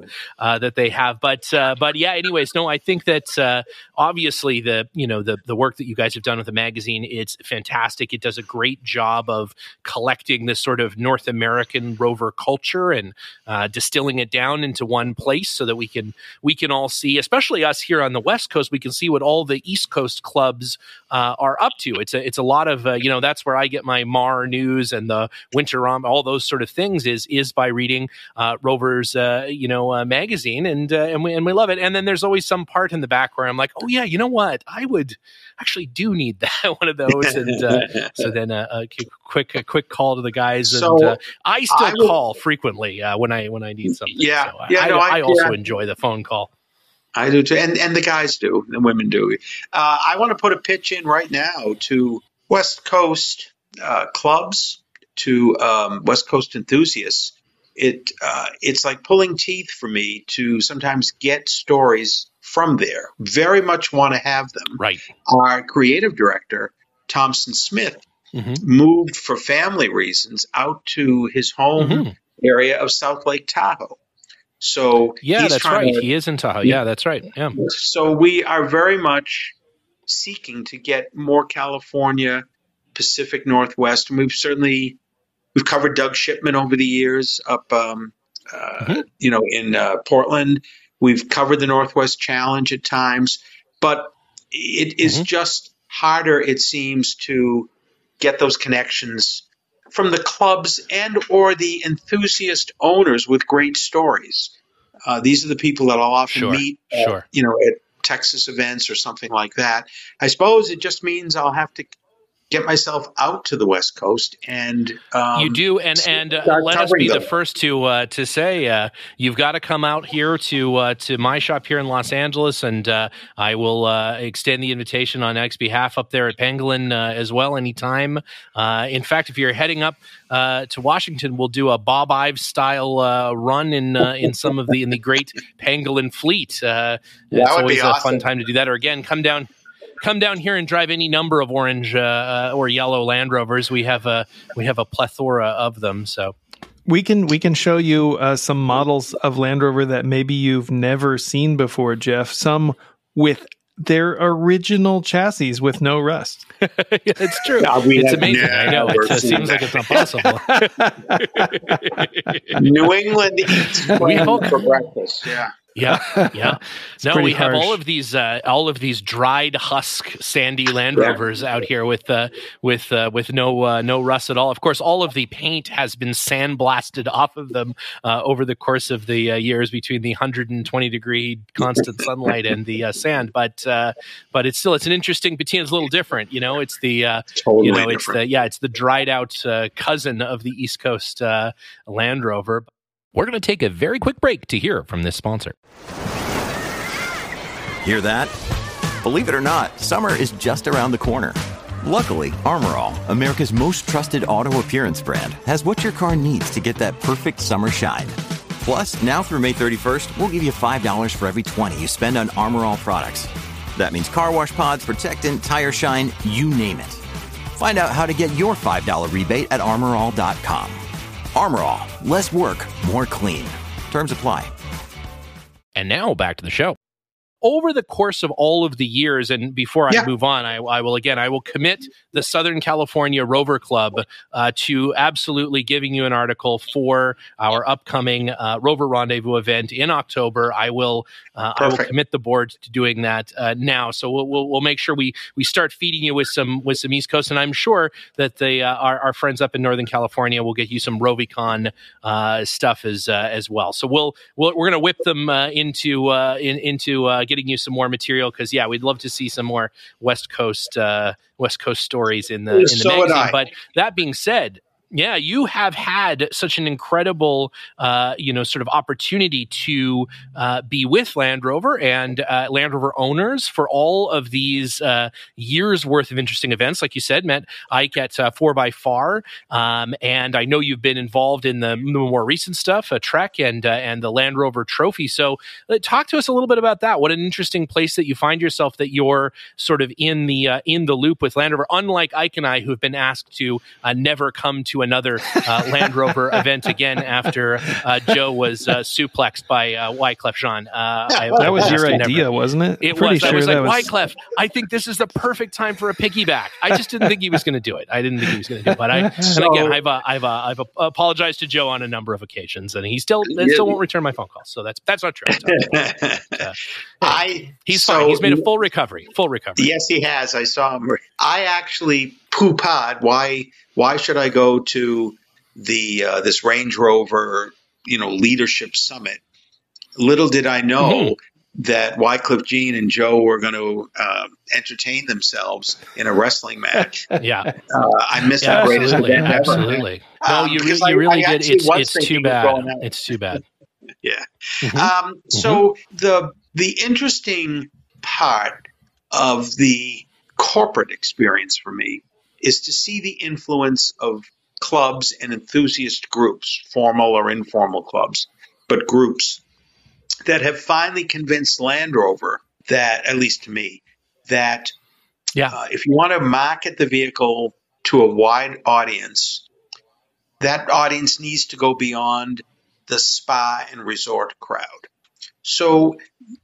that they have. But uh, but yeah, anyways, no, I think that uh, obviously the you know the the work that you guys have done with the magazine it's fantastic. It does a great job of collecting this sort of North American rover culture and uh, distilling it down into one place so that we can we can all see, especially us here on the West Coast, we can see what all the East Coast clubs are up to. It's a it's a lot of you know that's where I get my Mar news and the Winter all those sort of things is is by reading Rovers you know magazine and uh, and we and we love it. And then there's always some part in the back where I'm like, oh yeah, you know what? I would actually do need *laughs* that one of those. And uh, so then a, uh, a, quick a quick call to the guys. So uh, I still I would, call frequently uh, when I when I need something. Yeah, so yeah. I, no, I, I also yeah. enjoy the phone call. I do too, and and the guys do, the women do. Uh, I want to put a pitch in right now to West Coast uh, clubs, to um, West Coast enthusiasts it uh, it's like pulling teeth for me to sometimes get stories from there. Very much want to have them. Right. Our creative director Thompson Smith mm-hmm. moved for family reasons out to his home mm-hmm. area of South Lake Tahoe. So yeah, that's right. To, he is in Tahoe. Yeah, that's right. Yeah. So we are very much seeking to get more California, Pacific Northwest, and we've certainly We've covered Doug Shipman over the years up, um, uh, mm-hmm. you know, in uh, Portland. We've covered the Northwest Challenge at times, but it is mm-hmm. just harder, it seems, to get those connections from the clubs and or the enthusiast owners with great stories. Uh, these are the people that I'll often sure. meet, sure. you know, at Texas events or something like that. I suppose it just means I'll have to get myself out to the West Coast and um, you do and and uh, let us be them. the first to uh, to say uh, you've got to come out here to uh, to my shop here in Los Angeles and uh, I will uh, extend the invitation on X behalf up there at Pangolin as well anytime. in fact, if you're heading up to Washington, we'll do a Bob Ives style run in in some of the in the great Pangolin fleet. it's always a fun time to do that. Or again, come down come down here and drive any number of orange uh, uh, or yellow Land Rovers. We have a we have a plethora of them. So we can we can show you uh, some models of Land Rover that maybe you've never seen before, Jeff. Some with their original chassis with no rust. *laughs* it's true. Yeah, it's amazing. I know. It seems like it's impossible. *laughs* New England eats *laughs* we for breakfast. Yeah. Yeah, *laughs* yeah. no, we harsh. have all of these, uh, all of these dried husk, sandy Land Rovers yeah. out here with, uh, with, uh, with no, uh, no rust at all. Of course, all of the paint has been sandblasted off of them uh, over the course of the uh, years between the 120 degree constant sunlight and the sand. But, but it's still, it's an interesting patina. It's a little different, you know. It's the, totally you know, different. it's the, yeah, it's the dried out cousin of the East Coast Land Rover. We're going to take a very quick break to hear from this sponsor. Hear that? Believe it or not, summer is just around the corner. Luckily, Armor All, America's most trusted auto appearance brand, has what your car needs to get that perfect summer shine. Plus, now through May 31st, we'll give you $5 for every 20 you spend on Armor All products. That means car wash pods, protectant, tire shine, you name it. Find out how to get your $5 rebate at armorall.com. Armor All, less work, more clean. Terms apply. And now back to the show over the course of all of the years, and before I yeah. move on, I, I, will again, I will commit the Southern California Rover Club uh, to absolutely giving you an article for our upcoming uh, Rover Rendezvous event in October. I will, uh, I will commit the board to doing that uh, now. So we'll, we'll, we'll, make sure we we start feeding you with some with some East Coast, and I'm sure that the uh, our, our, friends up in Northern California will get you some Rovicon uh, stuff as as well. So we'll, we we are going to whip them into in, into getting you some more material because yeah, we'd love to see some more West Coast uh, West Coast stories in the in the so magazine. But that being said, yeah, you have had such an incredible, uh, you know, sort of opportunity to uh, be with Land Rover and uh, Land Rover owners for all of these uh, years worth of interesting events. Like you said, met Ike at uh, Four by Far, um, and I know you've been involved in the, the more recent stuff, a uh, Trek and and the Land Rover Trophy. So, talk to us a little bit about that. What an interesting place that you find yourself that you're sort of in the in the loop with Land Rover. Unlike Ike and I, who have been asked to never come to another uh, Land Rover *laughs* event again after uh, Joe was uh, suplexed by uh, Wyclef Jean. Uh, I, that was your idea, never. wasn't it? It was. Sure I was like, was... Wyclef, I think this is the perfect time for a piggyback. I just didn't think he was going to do it. I didn't think he was going to do it. But I, so, *laughs* and again, I've, uh, I've, I've apologized to Joe on a number of occasions, and he still, he still won't return my phone calls. So that's that's not true. *laughs* I he's so, fine. He's made a full recovery. Full recovery. Yes, he has. I saw him. I actually poo pod why why should I go to the uh, this Range Rover you know leadership summit? Little did I know mm-hmm. that Wyclef Jean and Joe were going to uh, entertain themselves in a wrestling match. *laughs* yeah, uh, I missed yeah, the greatest event. Absolutely. No, um, you, really, you really I, I did. It's, it's too bad. It's too bad. yeah. Mm-hmm. Um, so mm-hmm. the the interesting part of the corporate experience for me is to see the influence of clubs and enthusiast groups, formal or informal clubs, but groups that have finally convinced Land Rover that, at least to me, that yeah. Uh, if you want to market the vehicle to a wide audience, that audience needs to go beyond the spa and resort crowd. So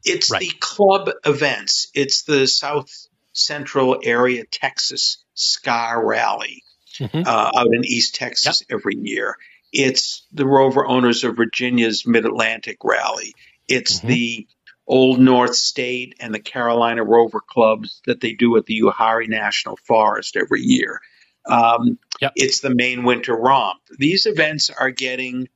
it's right. the club events, it's the South Central Area Texas Ska Rally mm-hmm. uh, out in East Texas yep. every year. It's the Rover Owners of Virginia's Mid Atlantic Rally. It's mm-hmm. the Old North State and the Carolina Rover clubs that they do at the Uwharrie National Forest every year. Um, yep. It's the Maine winter romp. These events are getting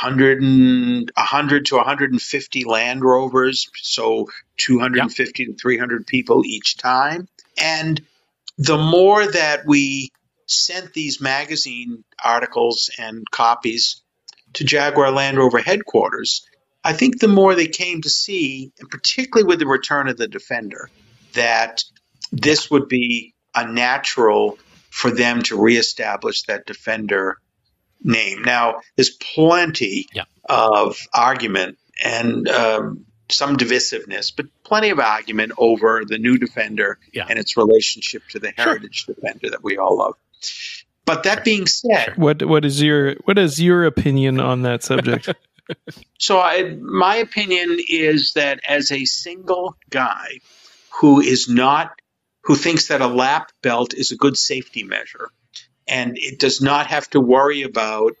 100, and, 100 to 150 Land Rovers, so 250 yep. to 300 people each time. And the more that we sent these magazine articles and copies to Jaguar Land Rover headquarters, I think the more they came to see, and particularly with the return of the Defender, that this would be a natural for them to reestablish that Defender name. Now, there's plenty yeah. of argument and um, some divisiveness, but plenty of argument over the new Defender yeah. and its relationship to the Heritage sure. Defender that we all love. But that Sure. being said, Sure. What what is your what is your opinion on that subject? *laughs* So, I, my opinion is that as a single guy who is not, who thinks that a lap belt is a good safety measure, and it does not have to worry about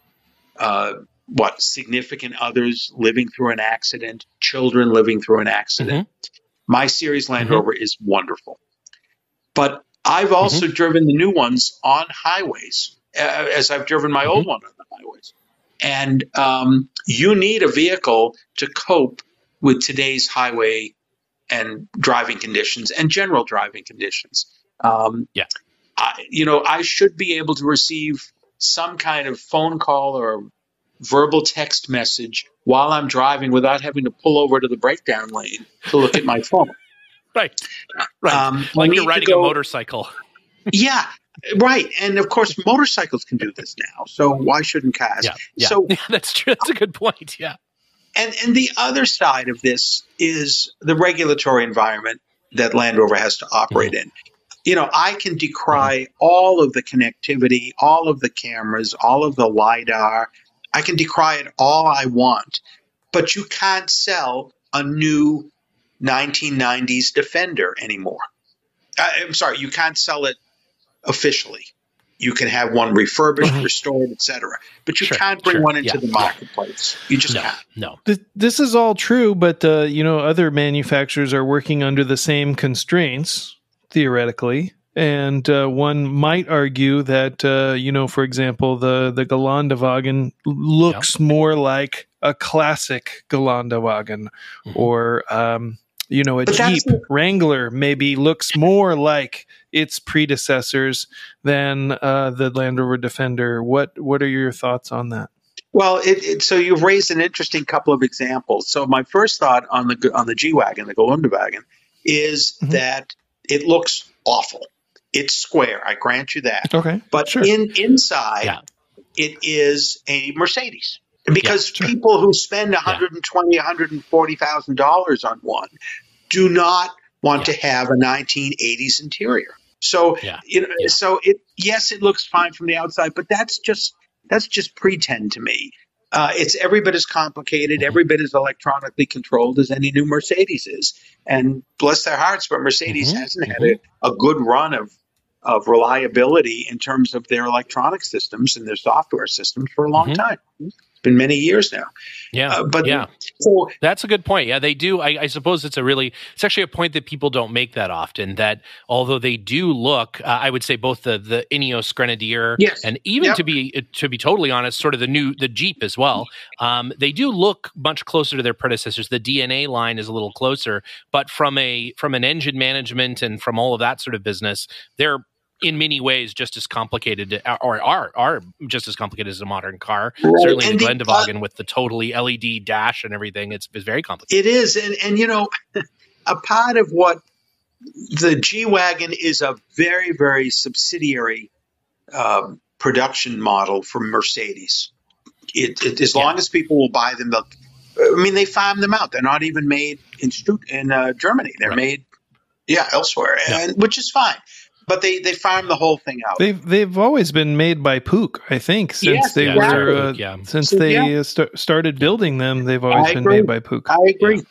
uh, what significant others living through an accident, children living through an accident. My series Land Mhm. Rover is wonderful, but I've also driven the new ones on highways, uh, as I've driven my old one on the highways. And um, you need a vehicle to cope with today's highway and driving conditions and general driving conditions. Um, Yeah. I, you know, I should be able to receive some kind of phone call or verbal text message while I'm driving without having to pull over to the breakdown lane to look at my phone. *laughs* Right. Right. Um, like you're riding go- a motorcycle. *laughs* Yeah, right. And of course, motorcycles can do this now. So why shouldn't cars? Yeah. Yeah. So *laughs* yeah, that's true. That's a good point. Yeah. And and the other side of this is the regulatory environment that Land Rover has to operate in. You know, I can decry all of the connectivity, all of the cameras, all of the lidar. I can decry it all I want, but you can't sell a new 1990s Defender anymore. I, I'm sorry, you can't sell it officially. You can have one refurbished, Mhm. restored, etc. But you Sure, can't bring sure, one into yeah. the marketplace. You just No. can't. No. Th- this is all true, but uh, you know, other manufacturers are working under the same constraints theoretically, and uh, one might argue that uh, you know, for example, the the Geländewagen looks more like a classic Geländewagen, Mhm. or um, you know, a But that's Jeep Wrangler maybe looks more like its predecessors than uh, the Land Rover Defender. What what are your thoughts on that? Well, it, it, so you've raised an interesting couple of examples. So my first thought on the on the G wagon, the Geländewagen, is Mhm. that it looks awful. It's square. I grant you that. Okay, But sure. in inside, Yeah. it is a Mercedes. Because sure. people who spend 120, 140,000 dollars on one do not want Yeah. to have a 1980s interior. So Yeah. you know, Yeah. so it yes, it looks fine from the outside, but that's just that's just pretend to me. Uh, it's every bit as complicated, Mm-hmm. every bit as electronically controlled as any new Mercedes is. And bless their hearts, but Mercedes Mhm. hasn't had a, a good run of of reliability in terms of their electronic systems and their software systems for a long Mhm. time. It's been many years now. Yeah. Uh, but yeah. so That's a good point. Yeah, they do. I, I suppose it's a really, it's actually a point that people don't make that often. That although they do look, uh, I would say both the the Ineos Grenadier Yes. and even Yep. to be to be totally honest, sort of the new the Jeep as well. Um, they do look much closer to their predecessors. The DNA line is a little closer, but from a from an engine management and from all of that sort of business, they're in many ways just as complicated or are are just as complicated as a modern car. Certainly And the the- Geländewagen with the totally LED dash and everything, it's, it's very complicated. It is, and and you know, *laughs* a part of what the G wagon is a very very subsidiary um, production model for Mercedes. It, it as long as people will buy them, they'll. I mean, they farm them out. They're not even made in in uh, Germany. They're Right. made, yeah, elsewhere, Yeah. and which is fine. But they they farm the whole thing out. They've they've always been made by Puch, I think, since Yes, they yeah, were uh. Yeah. since So, they yeah. uh, st- started building them. They've always I been agree. made by Puch. I agree.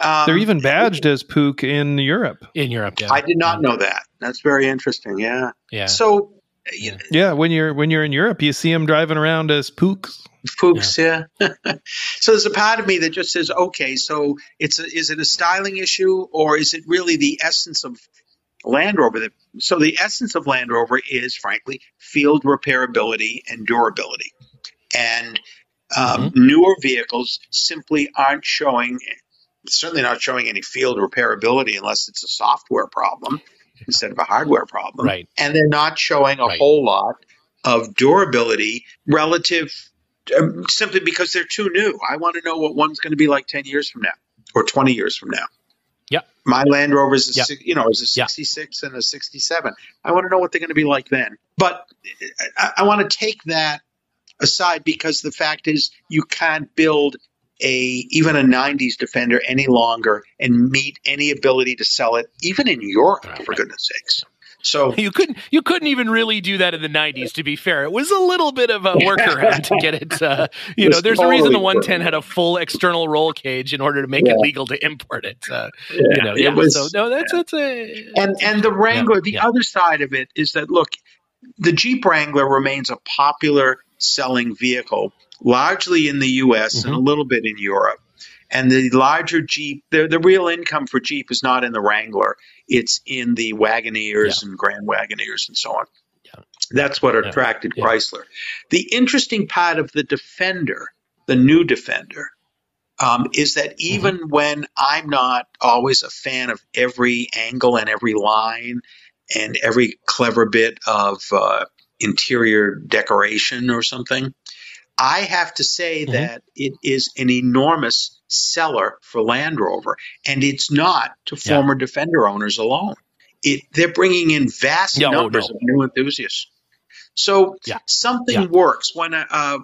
Um, They're even badged as Puch in Europe. in Europe. Yeah, I did not know that. That's very interesting. Yeah. Yeah, So, Yeah. Yeah, when you're when you're in Europe, you see them driving around as Puchs. Puchs, yeah. *laughs* so there's a part of me that just says, okay, so it's a, is it a styling issue or is it really the essence of Land Rover? That so the essence of Land Rover is, frankly, field repairability and durability, and um, newer vehicles simply aren't showing, certainly not showing any field repairability unless it's a software problem instead of a hardware problem right. and they're not showing a Right. whole lot of durability relative um, simply because they're too new. I want to know what one's going to be like 10 years from now or 20 years from now. My Land Rover is a, you know, is a Yeah. 66 and a 67. I want to know what they're going to be like then. But I, I want to take that aside because the fact is you can't build a even a 90s defender any longer and meet any ability to sell it even in Europe Right, for goodness sakes So *laughs* you couldn't you couldn't even really do that in the '90s. To be fair, it was a little bit of a workaround to get it. Uh, *laughs* you know, there's totally a reason the 110 had a full external roll cage in order to make yeah. it legal to import it. Uh, yeah, you know, yeah. Was, so no, that's that's a and and the Wrangler. the other side of it is that look, the Jeep Wrangler remains a popular selling vehicle, largely in the U.S. Mm-hmm. and a little bit in Europe. And the larger Jeep, the, the real income for Jeep is not in the Wrangler, it's in the Wagoneers yeah. and Grand Wagoneers and so on. Yeah. That's what attracted yeah. Chrysler. The interesting part of the Defender, the new Defender, um, is that mm-hmm. even mm-hmm. when I'm not always a fan of every angle and every line and every clever bit of uh, interior decoration or something, I have to say mm-hmm. that it is an enormous seller for Land Rover, and it's not to yeah. former Defender owners alone. It, they're bringing in vast yeah, numbers oh, no. of new enthusiasts. So yeah. something works when I, uh,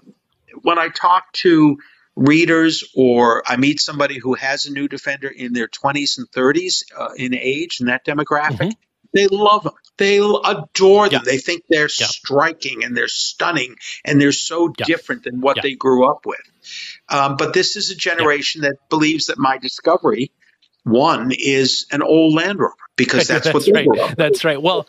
when I talk to readers or I meet somebody who has a new Defender in their 20s and 30s uh, in age in that demographic. Mm-hmm. They love them. They adore them. Yeah. They think they're yeah. striking and they're stunning and they're so yeah. different than what they grew up with. Um, but this is a generation that believes that my discovery one is an old Land Rover because *laughs* that's, that's what right. That's right. Well,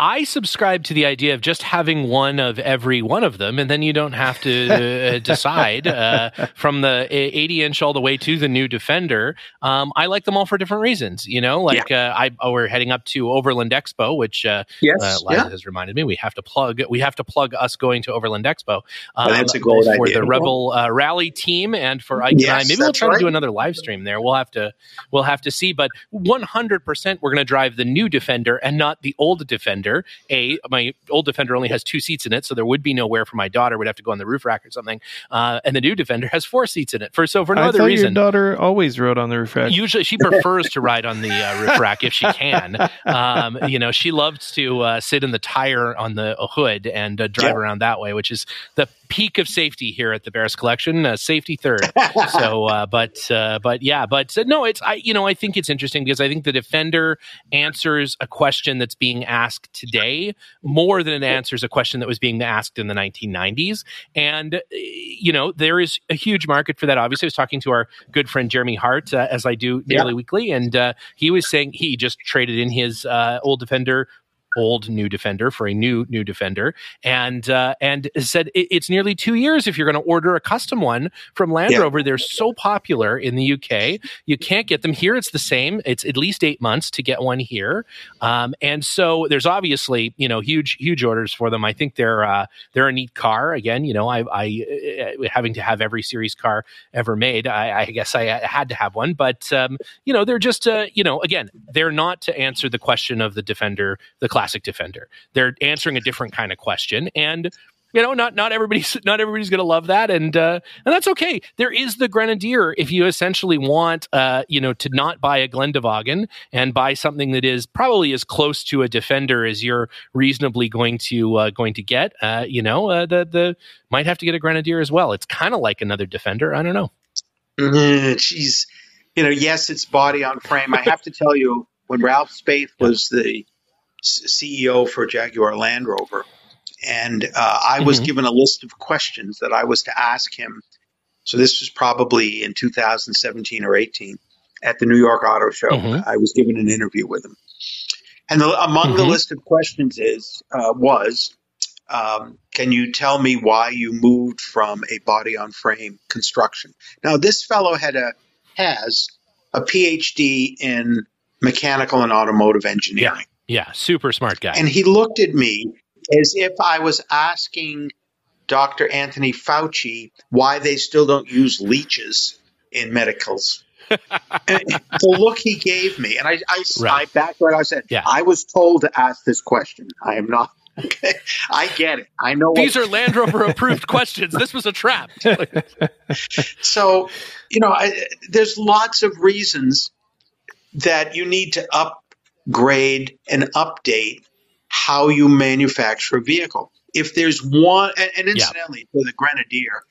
I subscribe to the idea of just having one of every one of them, and then you don't have to uh, *laughs* decide uh, from the 80 inch all the way to the new Defender. Um, I like them all for different reasons. You know, like yeah. uh, I oh, we're heading up to Overland Expo, which uh, yes, uh, yeah. has reminded me we have to plug we have to plug us going to Overland Expo. Um, that's a gold for idea. the Rebelle uh, Rally team and for Ike yes, and I. Maybe we'll try right. to do another live stream there. We'll have to we'll have to see, but 100 percent we're going to drive the new Defender and not the old Defender Defender. A, my old Defender only has two seats in it, so there would be nowhere for my daughter. Would have to go on the roof rack or something. Uh, and the new Defender has four seats in it. For so for no I other reason, your daughter always rode on the roof rack. Usually, she prefers to ride on the uh, roof rack if she can. Um, you know, she loves to uh, sit in the tire on the hood and uh, drive yeah. around that way, which is the peak of safety here at the Bears Collection. Uh, safety third. so, uh, but uh, but yeah, but uh, no, it's I you know I think it's interesting because I think the defender answers a question that's being asked today more than it answers a question that was being asked in the 1990s. And uh, you know there is a huge market for that. Obviously, I was talking to our good friend Jeremy Hart uh, as I do nearly yeah. weekly, and he was saying he just traded in his old defender old new defender for a new new defender. And uh, and said it, it's nearly two years if you're going to order a custom one from land yeah. rover. They're so popular in the uk you can't get them here. It's the same. It's at least eight months to get one here. Um, and so there's obviously you know huge huge orders for them. I think they're uh, they're a neat car. Again you know i, I uh, having to have every series car ever made i, I guess i had to have one. But um, you know they're just uh, you know again they're not to answer the question of the defender the classic defender. They're answering a different kind of question, and you know, not not everybody's not everybody's going to love that, and uh, and that's okay. There is the Grenadier if you essentially want, uh, you know, to not buy a Geländewagen and buy something that is probably as close to a Defender as you're reasonably going to uh, going to get. Uh, you know, uh, the the might have to get a Grenadier as well. It's kind of like another Defender. I don't know. Mm-hmm. You know, yes, it's body on frame. I have to tell you, when Ralph Spaeth was the CEO for Jaguar Land Rover, and uh, I was mm-hmm. given a list of questions that I was to ask him. So this was probably in 2017 or 18 at the New York Auto Show. Mm-hmm. I was given an interview with him, and the, among mm-hmm. the list of questions is uh, was. Um, can you tell me why you moved from a body on frame construction? Now, this fellow had a has a PhD in mechanical and automotive engineering. Yeah, super smart guy. And he looked at me as if I was asking Dr. Anthony Fauci why they still don't use leeches in medicals. *laughs* the look he gave me, and I, I, right. I backed right. I said, yeah. I was told to ask this question. I am not. *laughs* Okay, I get it. I know these what, are Land Rover approved *laughs* questions. This was a trap. so, you know, I, there's lots of reasons that you need to up grade, and update how you manufacture a vehicle. If there's one, and, and incidentally, yeah. for the Grenadier,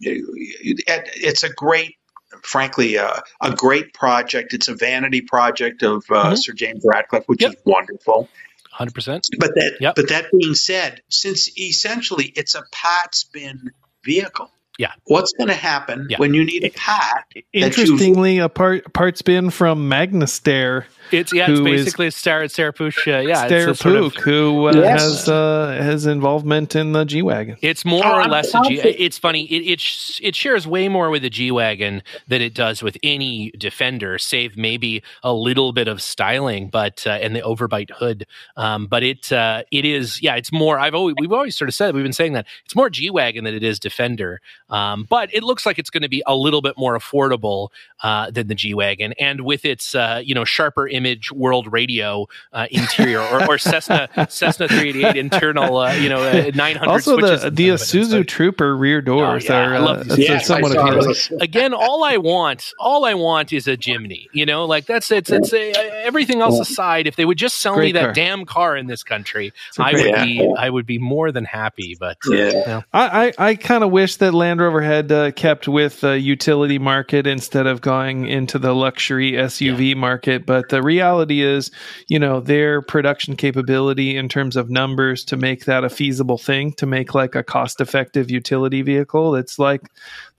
it's a great, frankly, uh, a great project. It's a vanity project of uh, mm-hmm. Sir James Ratcliffe, which yep. is wonderful. 100%. But that yep. but that being said, since essentially it's a pot spin vehicle, yeah. What's going to happen yeah. when you need a pot? Interestingly, a part part spin from Magna Steyr it's yeah, it's basically a Star Steyr-Puch. Uh, yeah, Steyr-Puch, sort of, who uh, yes. has uh, has involvement in the G wagon. It's more oh, or less a G. It's funny. It it, sh- it shares way more with the G wagon than it does with any Defender, save maybe a little bit of styling, but uh, and the overbite hood. Um, but it uh, it is yeah, it's more. I've always we've always sort of said we've been saying that it's more G wagon than it is Defender. Um, but it looks like it's going to be a little bit more affordable uh, than the G wagon, and with its you know sharper image world radio uh, interior or, or, Cessna *laughs* Cessna 388 internal, uh, you know, uh, *laughs* 900 also the the Isuzu Trooper rear doors oh, yeah, are, I love uh, yeah, somewhat appealing. Again, all I want, all I want is a Jimny. You know, like that's it's it's a, everything else aside. If they would just sell Great me that car. damn car in this country, I would yeah. be I would be more than happy. But uh, yeah, you know. I I, I kind of wish that Land Rover had uh, kept with the utility market instead of going into the luxury SUV market. But the reality is, you know, their production capability in terms of numbers to make that a feasible thing, to make like a cost effective utility vehicle. It's like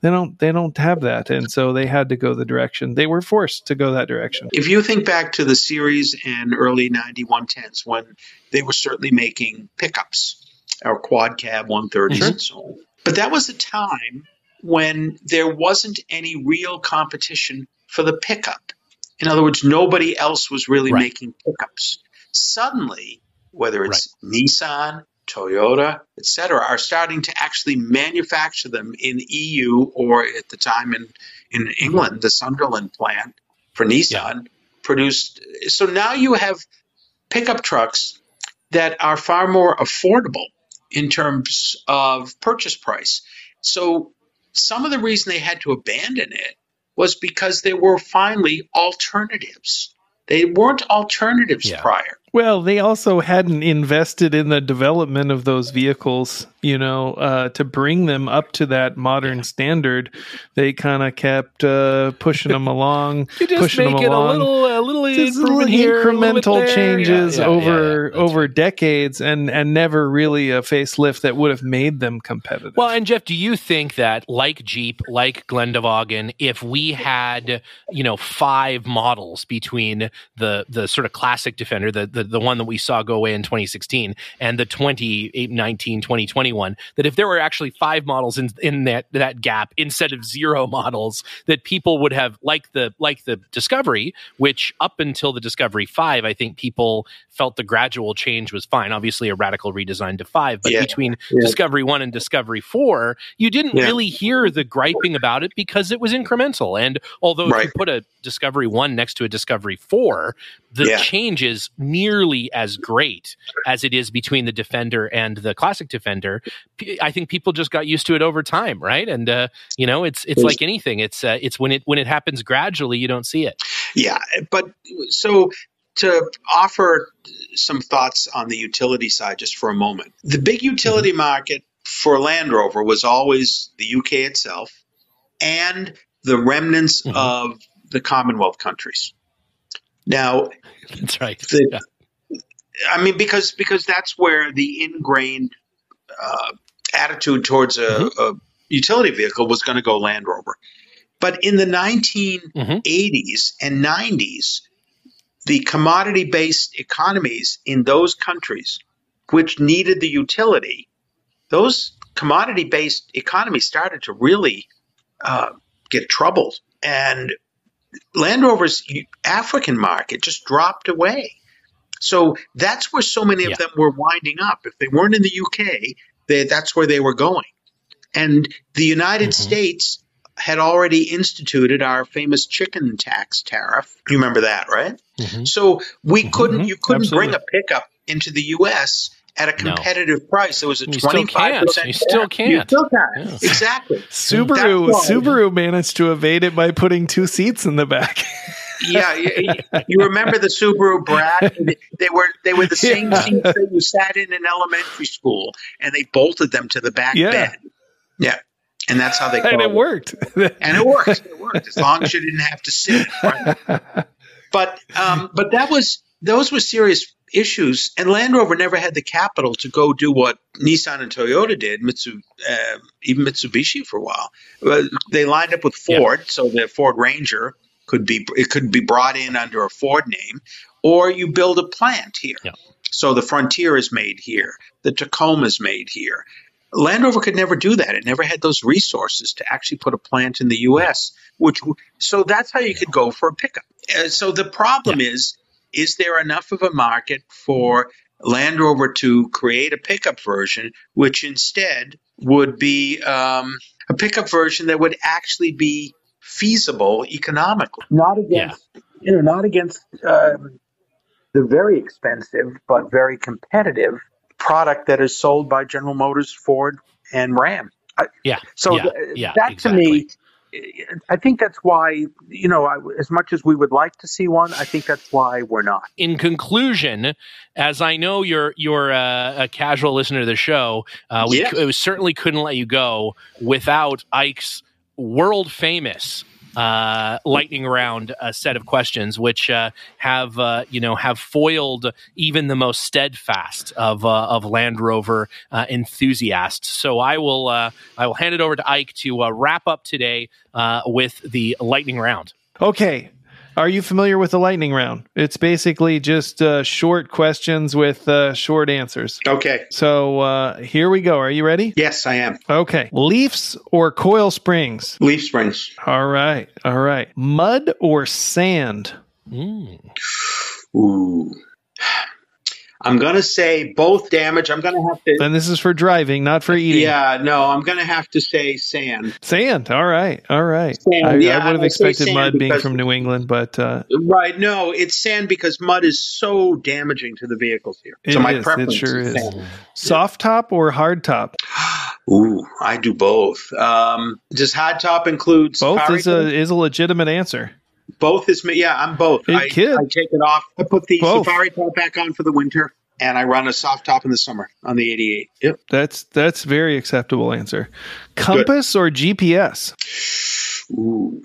they don't they don't have that. And so they had to go the direction. They were forced to go that direction. If you think back to the series and early 9110s when they were certainly making pickups or quad cab 130s mm-hmm. and so on. But that was a time when there wasn't any real competition for the pickup. In other words, nobody else was really right. making pickups. Suddenly, whether it's right. Nissan, Toyota, etc., are starting to actually manufacture them in EU or at the time in in England, the Sunderland plant for Nissan yeah. produced. So now you have pickup trucks that are far more affordable in terms of purchase price. So some of the reason they had to abandon it was because there were finally alternatives. They weren't alternatives yeah. prior. Well, they also hadn't invested in the development of those vehicles, you know, uh, to bring them up to that modern standard. They kind of kept uh, pushing them along, *laughs* pushing them along. A little, a little, little here, incremental a changes yeah, yeah, over over right. decades, and and never really a facelift that would have made them competitive. Well, and Jeff, do you think that, like Jeep, like Geländewagen, if we had, you know, five models between the the sort of classic Defender, the the the one that we saw go away in 2016 and the 2019 2021 that if there were actually five models in in that that gap instead of zero *laughs* models that people would have like the like the discovery which up until the discovery 5 I think people felt the gradual change was fine obviously a radical redesign to 5 but yeah. between yeah. discovery 1 and discovery 4 you didn't yeah. really hear the griping about it because it was incremental and although right. if you put a discovery 1 next to a discovery 4 the change is nearly as great as it is between the Defender and the classic Defender. I think people just got used to it over time, right? And uh, you know, it's it's like anything. It's uh, it's when it when it happens gradually, you don't see it. Yeah, but so to offer some thoughts on the utility side just for a moment. The big utility mm-hmm. market for Land Rover was always the UK itself and the remnants mm-hmm. of the Commonwealth countries. Now, *laughs* that's right. The, yeah. I mean, because because that's where the ingrained uh, attitude towards a, mm-hmm. a, utility vehicle was going to go Land Rover. But in the 1980s mm-hmm. and 90s, the commodity based economies in those countries, which needed the utility, those commodity based economies started to really uh, get troubled. And Land Rover's African market just dropped away. So that's where so many of yeah. them were winding up. If they weren't in the UK, they, that's where they were going. And the United mm-hmm. States had already instituted our famous chicken tax tariff. You remember that, right? Mm-hmm. So we mm-hmm. couldn't, you couldn't Absolutely. bring a pickup into the U.S at a competitive no. price. It was a twenty five percent. You still can't. You still can't. Yeah. Exactly. Subaru Subaru managed to evade it by putting two seats in the back. *laughs* yeah, you, you, remember the Subaru Brat? *laughs* They were they were the same yeah. seats that you sat in in elementary school, and they bolted them to the back yeah. bed. Yeah, and that's how they. And it, it worked. and it worked. It worked as long as you didn't have to sit. Right? But um, but that was those were serious issues, and Land Rover never had the capital to go do what Nissan and Toyota did, Mitsu, uh, even Mitsubishi for a while. Uh, they lined up with Ford, yeah. so the Ford Ranger could be it could be brought in under a Ford name, or you build a plant here. Yeah. So the Frontier is made here, the Tacoma is made here. Land Rover could never do that. It never had those resources to actually put a plant in the U.S. Which so that's how you could go for a pickup. Uh, so the problem yeah. is is there enough of a market for Land Rover to create a pickup version, which instead would be um, a pickup version that would actually be feasible economically, not against yeah. you know, not against um, the very expensive but very competitive product that is sold by General Motors, Ford, and Ram. Yeah. So yeah, th- yeah, that exactly. to me I think that's why, you know, as much as we would like to see one, I think that's why we're not. In conclusion, as I know you're you're a, a casual listener to the show, uh, we, we certainly couldn't let you go without Ike's world famous uh, lightning round uh, set of questions, which uh, have uh, you know have foiled even the most steadfast of uh, of Land Rover uh, enthusiasts. So I will I will hand it over to Ike to wrap up today with the lightning round. Okay, are you familiar with the lightning round? It's basically just uh, short questions with uh, short answers. Okay. So uh, here we go. Are you ready? Yes, I am. Okay. Leafs or coil springs? Leaf springs. All right. All right. Mud or sand? Mm. Ooh. I'm going to say both damage. I'm going to have to. And this is for driving, not for eating. Yeah, no, I'm going to have to say sand. Sand. All right. All right. Sand, I, yeah, I would have expected mud being from New England, but. Uh, right. No, it's sand because mud is so damaging to the vehicles here. So my is, preference it sure is. is. Sand. Soft top or hard top? Ooh, I do both. Um, does hard top include both? Is a is a legitimate answer. Both is me. Yeah, I'm both. It I, kid. I take it off. I put the Both. safari top back on for the winter, and I run a soft top in the summer on the 88. Yep. That's that's very acceptable answer. Compass or GPS? Ooh.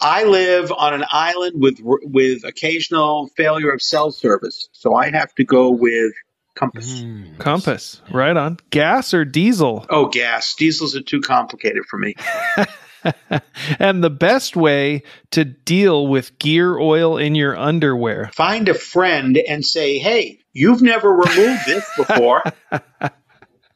I live on an island with with occasional failure of cell service, so I have to go with compass. Mm. Compass. Right on. Gas or diesel? Oh, gas. Diesels are too complicated for me. *laughs* *laughs* and the best way to deal with gear oil in your underwear. Find a friend and say, "Hey, you've never removed this before." *laughs*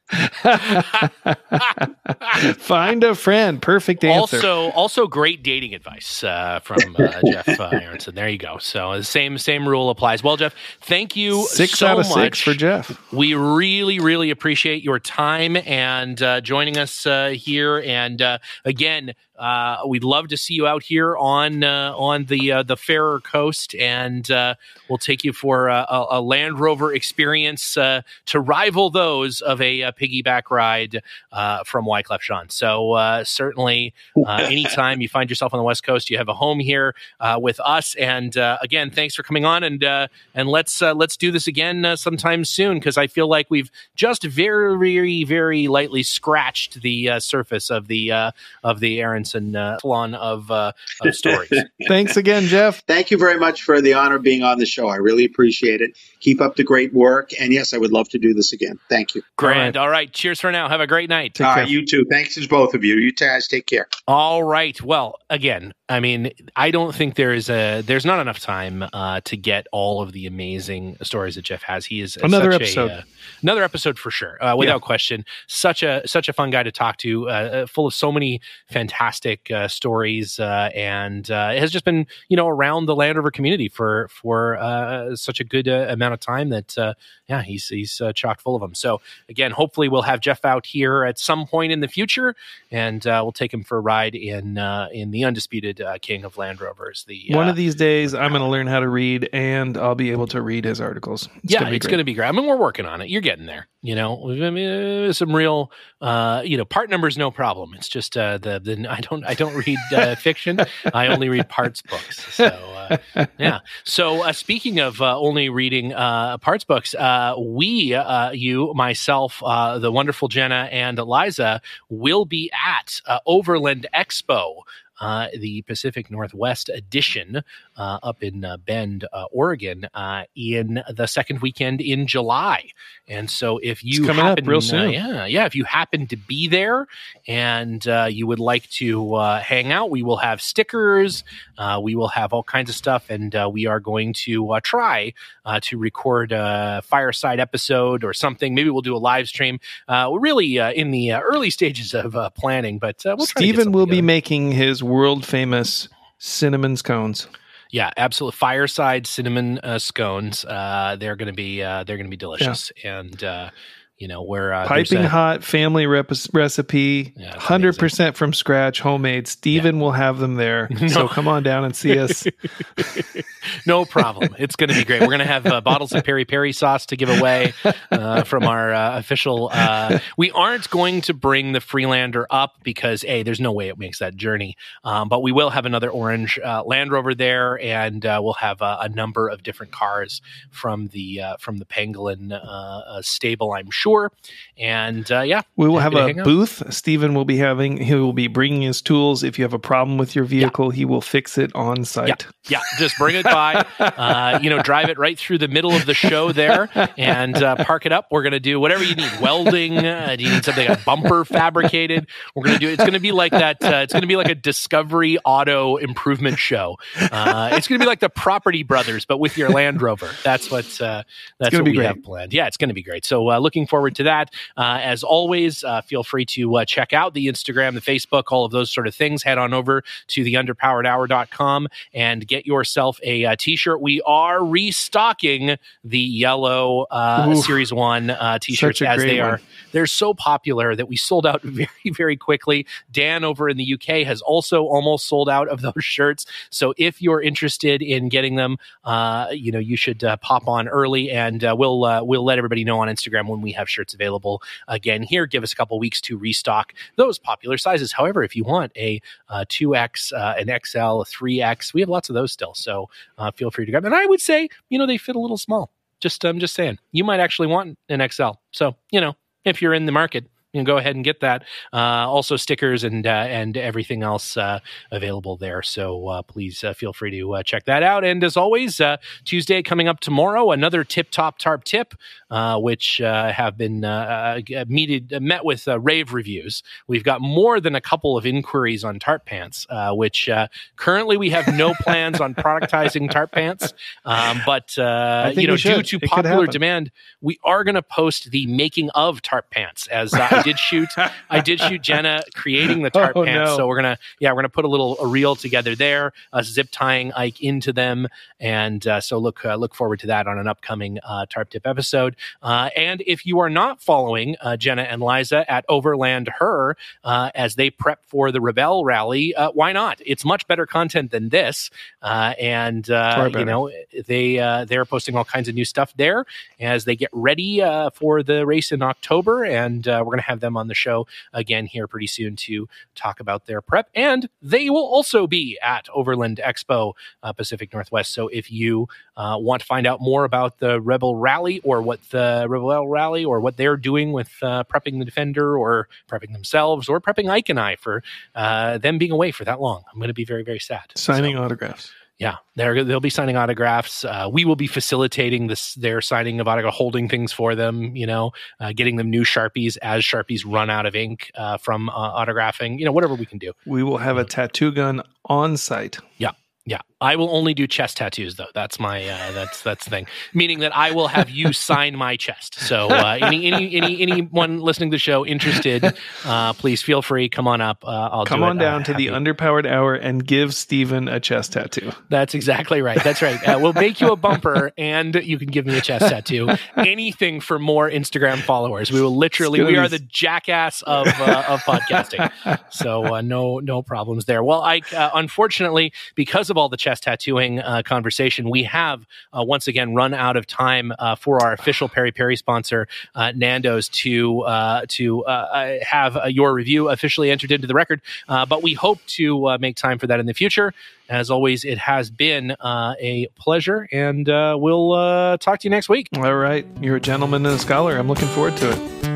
*laughs* Find a friend. Perfect answer. Also, also great dating advice uh, from uh, Jeff uh, Aronson. There you go. So the same same rule applies. Well, Jeff, thank you six so out of much. six for Jeff. We really, really appreciate your time and uh, joining us uh, here. And uh, again, uh, we'd love to see you out here on uh, on the uh, the fairer coast, and uh, we'll take you for a, a Land Rover experience uh, to rival those of a, a piggyback ride uh, from Wyclef Jean. So certainly, *laughs* anytime you find yourself on the West Coast, you have a home here with us. And again, thanks for coming on, and and let's let's do this again sometime soon because I feel like we've just very, very, very lightly scratched the surface of the of the Aaron and uh, salon of, uh, of stories. *laughs* Thanks again, Jeff. Thank you very much for the honor of being on the show. I really appreciate it. Keep up the great work. And yes, I would love to do this again. Thank you. Grand. All right. All right. Cheers for now. Have a great night. All right. You too. Thanks to both of you. You guys take care. All right. Well, again, I mean, I don't think there is a there's not enough time uh, to get all of the amazing stories that Jeff has. He is another such episode. A, uh, another episode for sure, uh, without yeah. question. Such a such a fun guy to talk to, uh, full of so many fantastic uh, stories, uh, and it has just been you know around the Land Rover community for for such a good amount of time that yeah, he's he's chocked full of them. So again, hopefully we'll have Jeff out here at some point in the future, and we'll take him for a ride in in the undisputed uh, king of Land Rovers. The one uh, of these days, I'm going to learn how to read, and I'll be able to read his articles. It's yeah, gonna it's going to be great. I mean, we're working on it. You're getting there. You know, I mean, some real, uh, you know, part numbers no problem. It's just uh, the the I don't I don't read uh, *laughs* fiction. I only read parts books. So uh, yeah. So uh, speaking of uh, only reading uh, parts books, uh, we, uh, you, myself, uh, the wonderful Jenna, and Eliza will be at uh, Overland Expo uh, the Pacific Northwest edition uh, up in uh, Bend, uh, Oregon, uh, in the second weekend in July. And so, if you coming happen, up real uh, soon. yeah, yeah, if you happen to be there and uh, you would like to uh, hang out, we will have stickers, we will have all kinds of stuff, and we are going to try to record a fireside episode or something. Maybe we'll do a live stream. we're really in the early stages of planning, but we'll Stephen will together. be making his world famous cinnamon scones. Yeah, absolutely. Fireside cinnamon uh, scones. Uh, they're going to be uh, they're going to be delicious, yeah. and uh, you know we're uh, piping hot family rep- recipe, hundred yeah, percent from scratch, homemade. Stephen yeah. will have them there, *laughs* no. so come on down and see us. *laughs* *laughs* no problem. It's going to be great. We're going to have uh, bottles of peri peri sauce to give away uh, from our uh, official. Uh, we aren't going to bring the Freelander up because a there's no way it makes that journey, um, but we will have another orange uh, Land Rover there, and we'll have a number of different cars from the from the Pangolin stable. I'm sure sure. And uh, yeah, we will have a booth. Stephen will be having. He will be bringing his tools. If you have a problem with your vehicle, yeah. he will fix it on site. Yeah, yeah. just bring it by. *laughs* uh, you know, drive it right through the middle of the show there, and uh, park it up. We're going to do whatever you need. Welding. Uh, do you need something a bumper fabricated? We're going to do. It's going to be like that. Uh, it's going to be like a Discovery Auto Improvement show. Uh, it's going to be like the Property Brothers, but with your Land Rover. That's what. that's what we great. have planned. Yeah, it's going to be great. So looking forward forward to that. Uh, as always, uh, feel free to uh, check out the Instagram, the Facebook, all of those sort of things. Head on over to the underpoweredhour.com and get yourself a uh, t-shirt. We are restocking the yellow uh, Series 1 uh, t-shirts as they are. They're so popular that we sold out *laughs* very, very quickly. Dan over in the UK has also almost sold out of those *laughs* shirts. So if you're interested in getting them, you know, you should pop on early and we'll, we'll let everybody know on Instagram when we have have shirts available again here. Give us a couple weeks to restock those popular sizes. However, if you want a uh, 2X, uh, an XL, a 3X, we have lots of those still. So uh, feel free to grab. And I would say, you know, they fit a little small. Just I'm just saying, you might actually want an XL. So you know, if you're in the market, you know, go ahead and get that. Uh, also, stickers and uh, and everything else uh, available there. So uh, please uh, feel free to uh, check that out. And as always, Tuesday coming up tomorrow, another tip top tarp tip, which have been meted, met with rave reviews. We've got more than a couple of inquiries on tarp pants, which currently we have no plans on productizing tarp pants. Um, but you know, due to it popular demand, we are going to post the making of tarp pants as I *laughs* did shoot. I did shoot Jenna creating the tarp *laughs* oh, pants. No. So we're gonna, yeah, we're gonna put a little a reel together there, uh, zip tying Ike into them, and uh, so look uh, look forward to that on an upcoming uh, tarp tip episode. Uh, and if you are not following uh, Jenna and Liza at Overland Her as they prep for the Rebelle Rally, why not? It's much better content than this, and you know they they're posting all kinds of new stuff there as they get ready for the race in October, and we're gonna have them on the show again here pretty soon to talk about their prep. And they will also be at Overland Expo uh, Pacific Northwest. So if you uh, want to find out more about the Rebelle Rally or what the Rebelle Rally or what they're doing with uh, prepping the Defender or prepping themselves or prepping Ike and I for uh, them being away for that long, I'm going to be very, very sad. Signing so, autographs yeah, they're they'll be signing autographs. Uh, we will be facilitating this their signing of autograph, holding things for them. You know, uh, getting them new sharpies as sharpies run out of ink uh, from uh, autographing. You know, whatever we can do. We will have a tattoo gun on site. Yeah, yeah, I will only do chest tattoos though. That's my uh, that's that's the thing. Meaning that I will have you sign my chest. So uh, any any any anyone listening to the show interested, uh, please feel free. Come on up. Uh, I'll come on it, down uh, to the underpowered hour and give Stephen a chest tattoo. That's exactly right. That's right. Uh, we'll make you a bumper and you can give me a chest tattoo. Anything for more Instagram followers. We will literally. We are the jackass of of podcasting. So no no problems there. Well, I unfortunately because of of all the chest tattooing uh, conversation, we have uh, once again run out of time uh, for our official Peri Peri sponsor, uh, Nando's, to uh, to have your review officially entered into the record. but we hope to make time for that in the future. As always, it has been a pleasure, and we'll talk to you next week. All right, you're a gentleman and a scholar. I'm looking forward to it.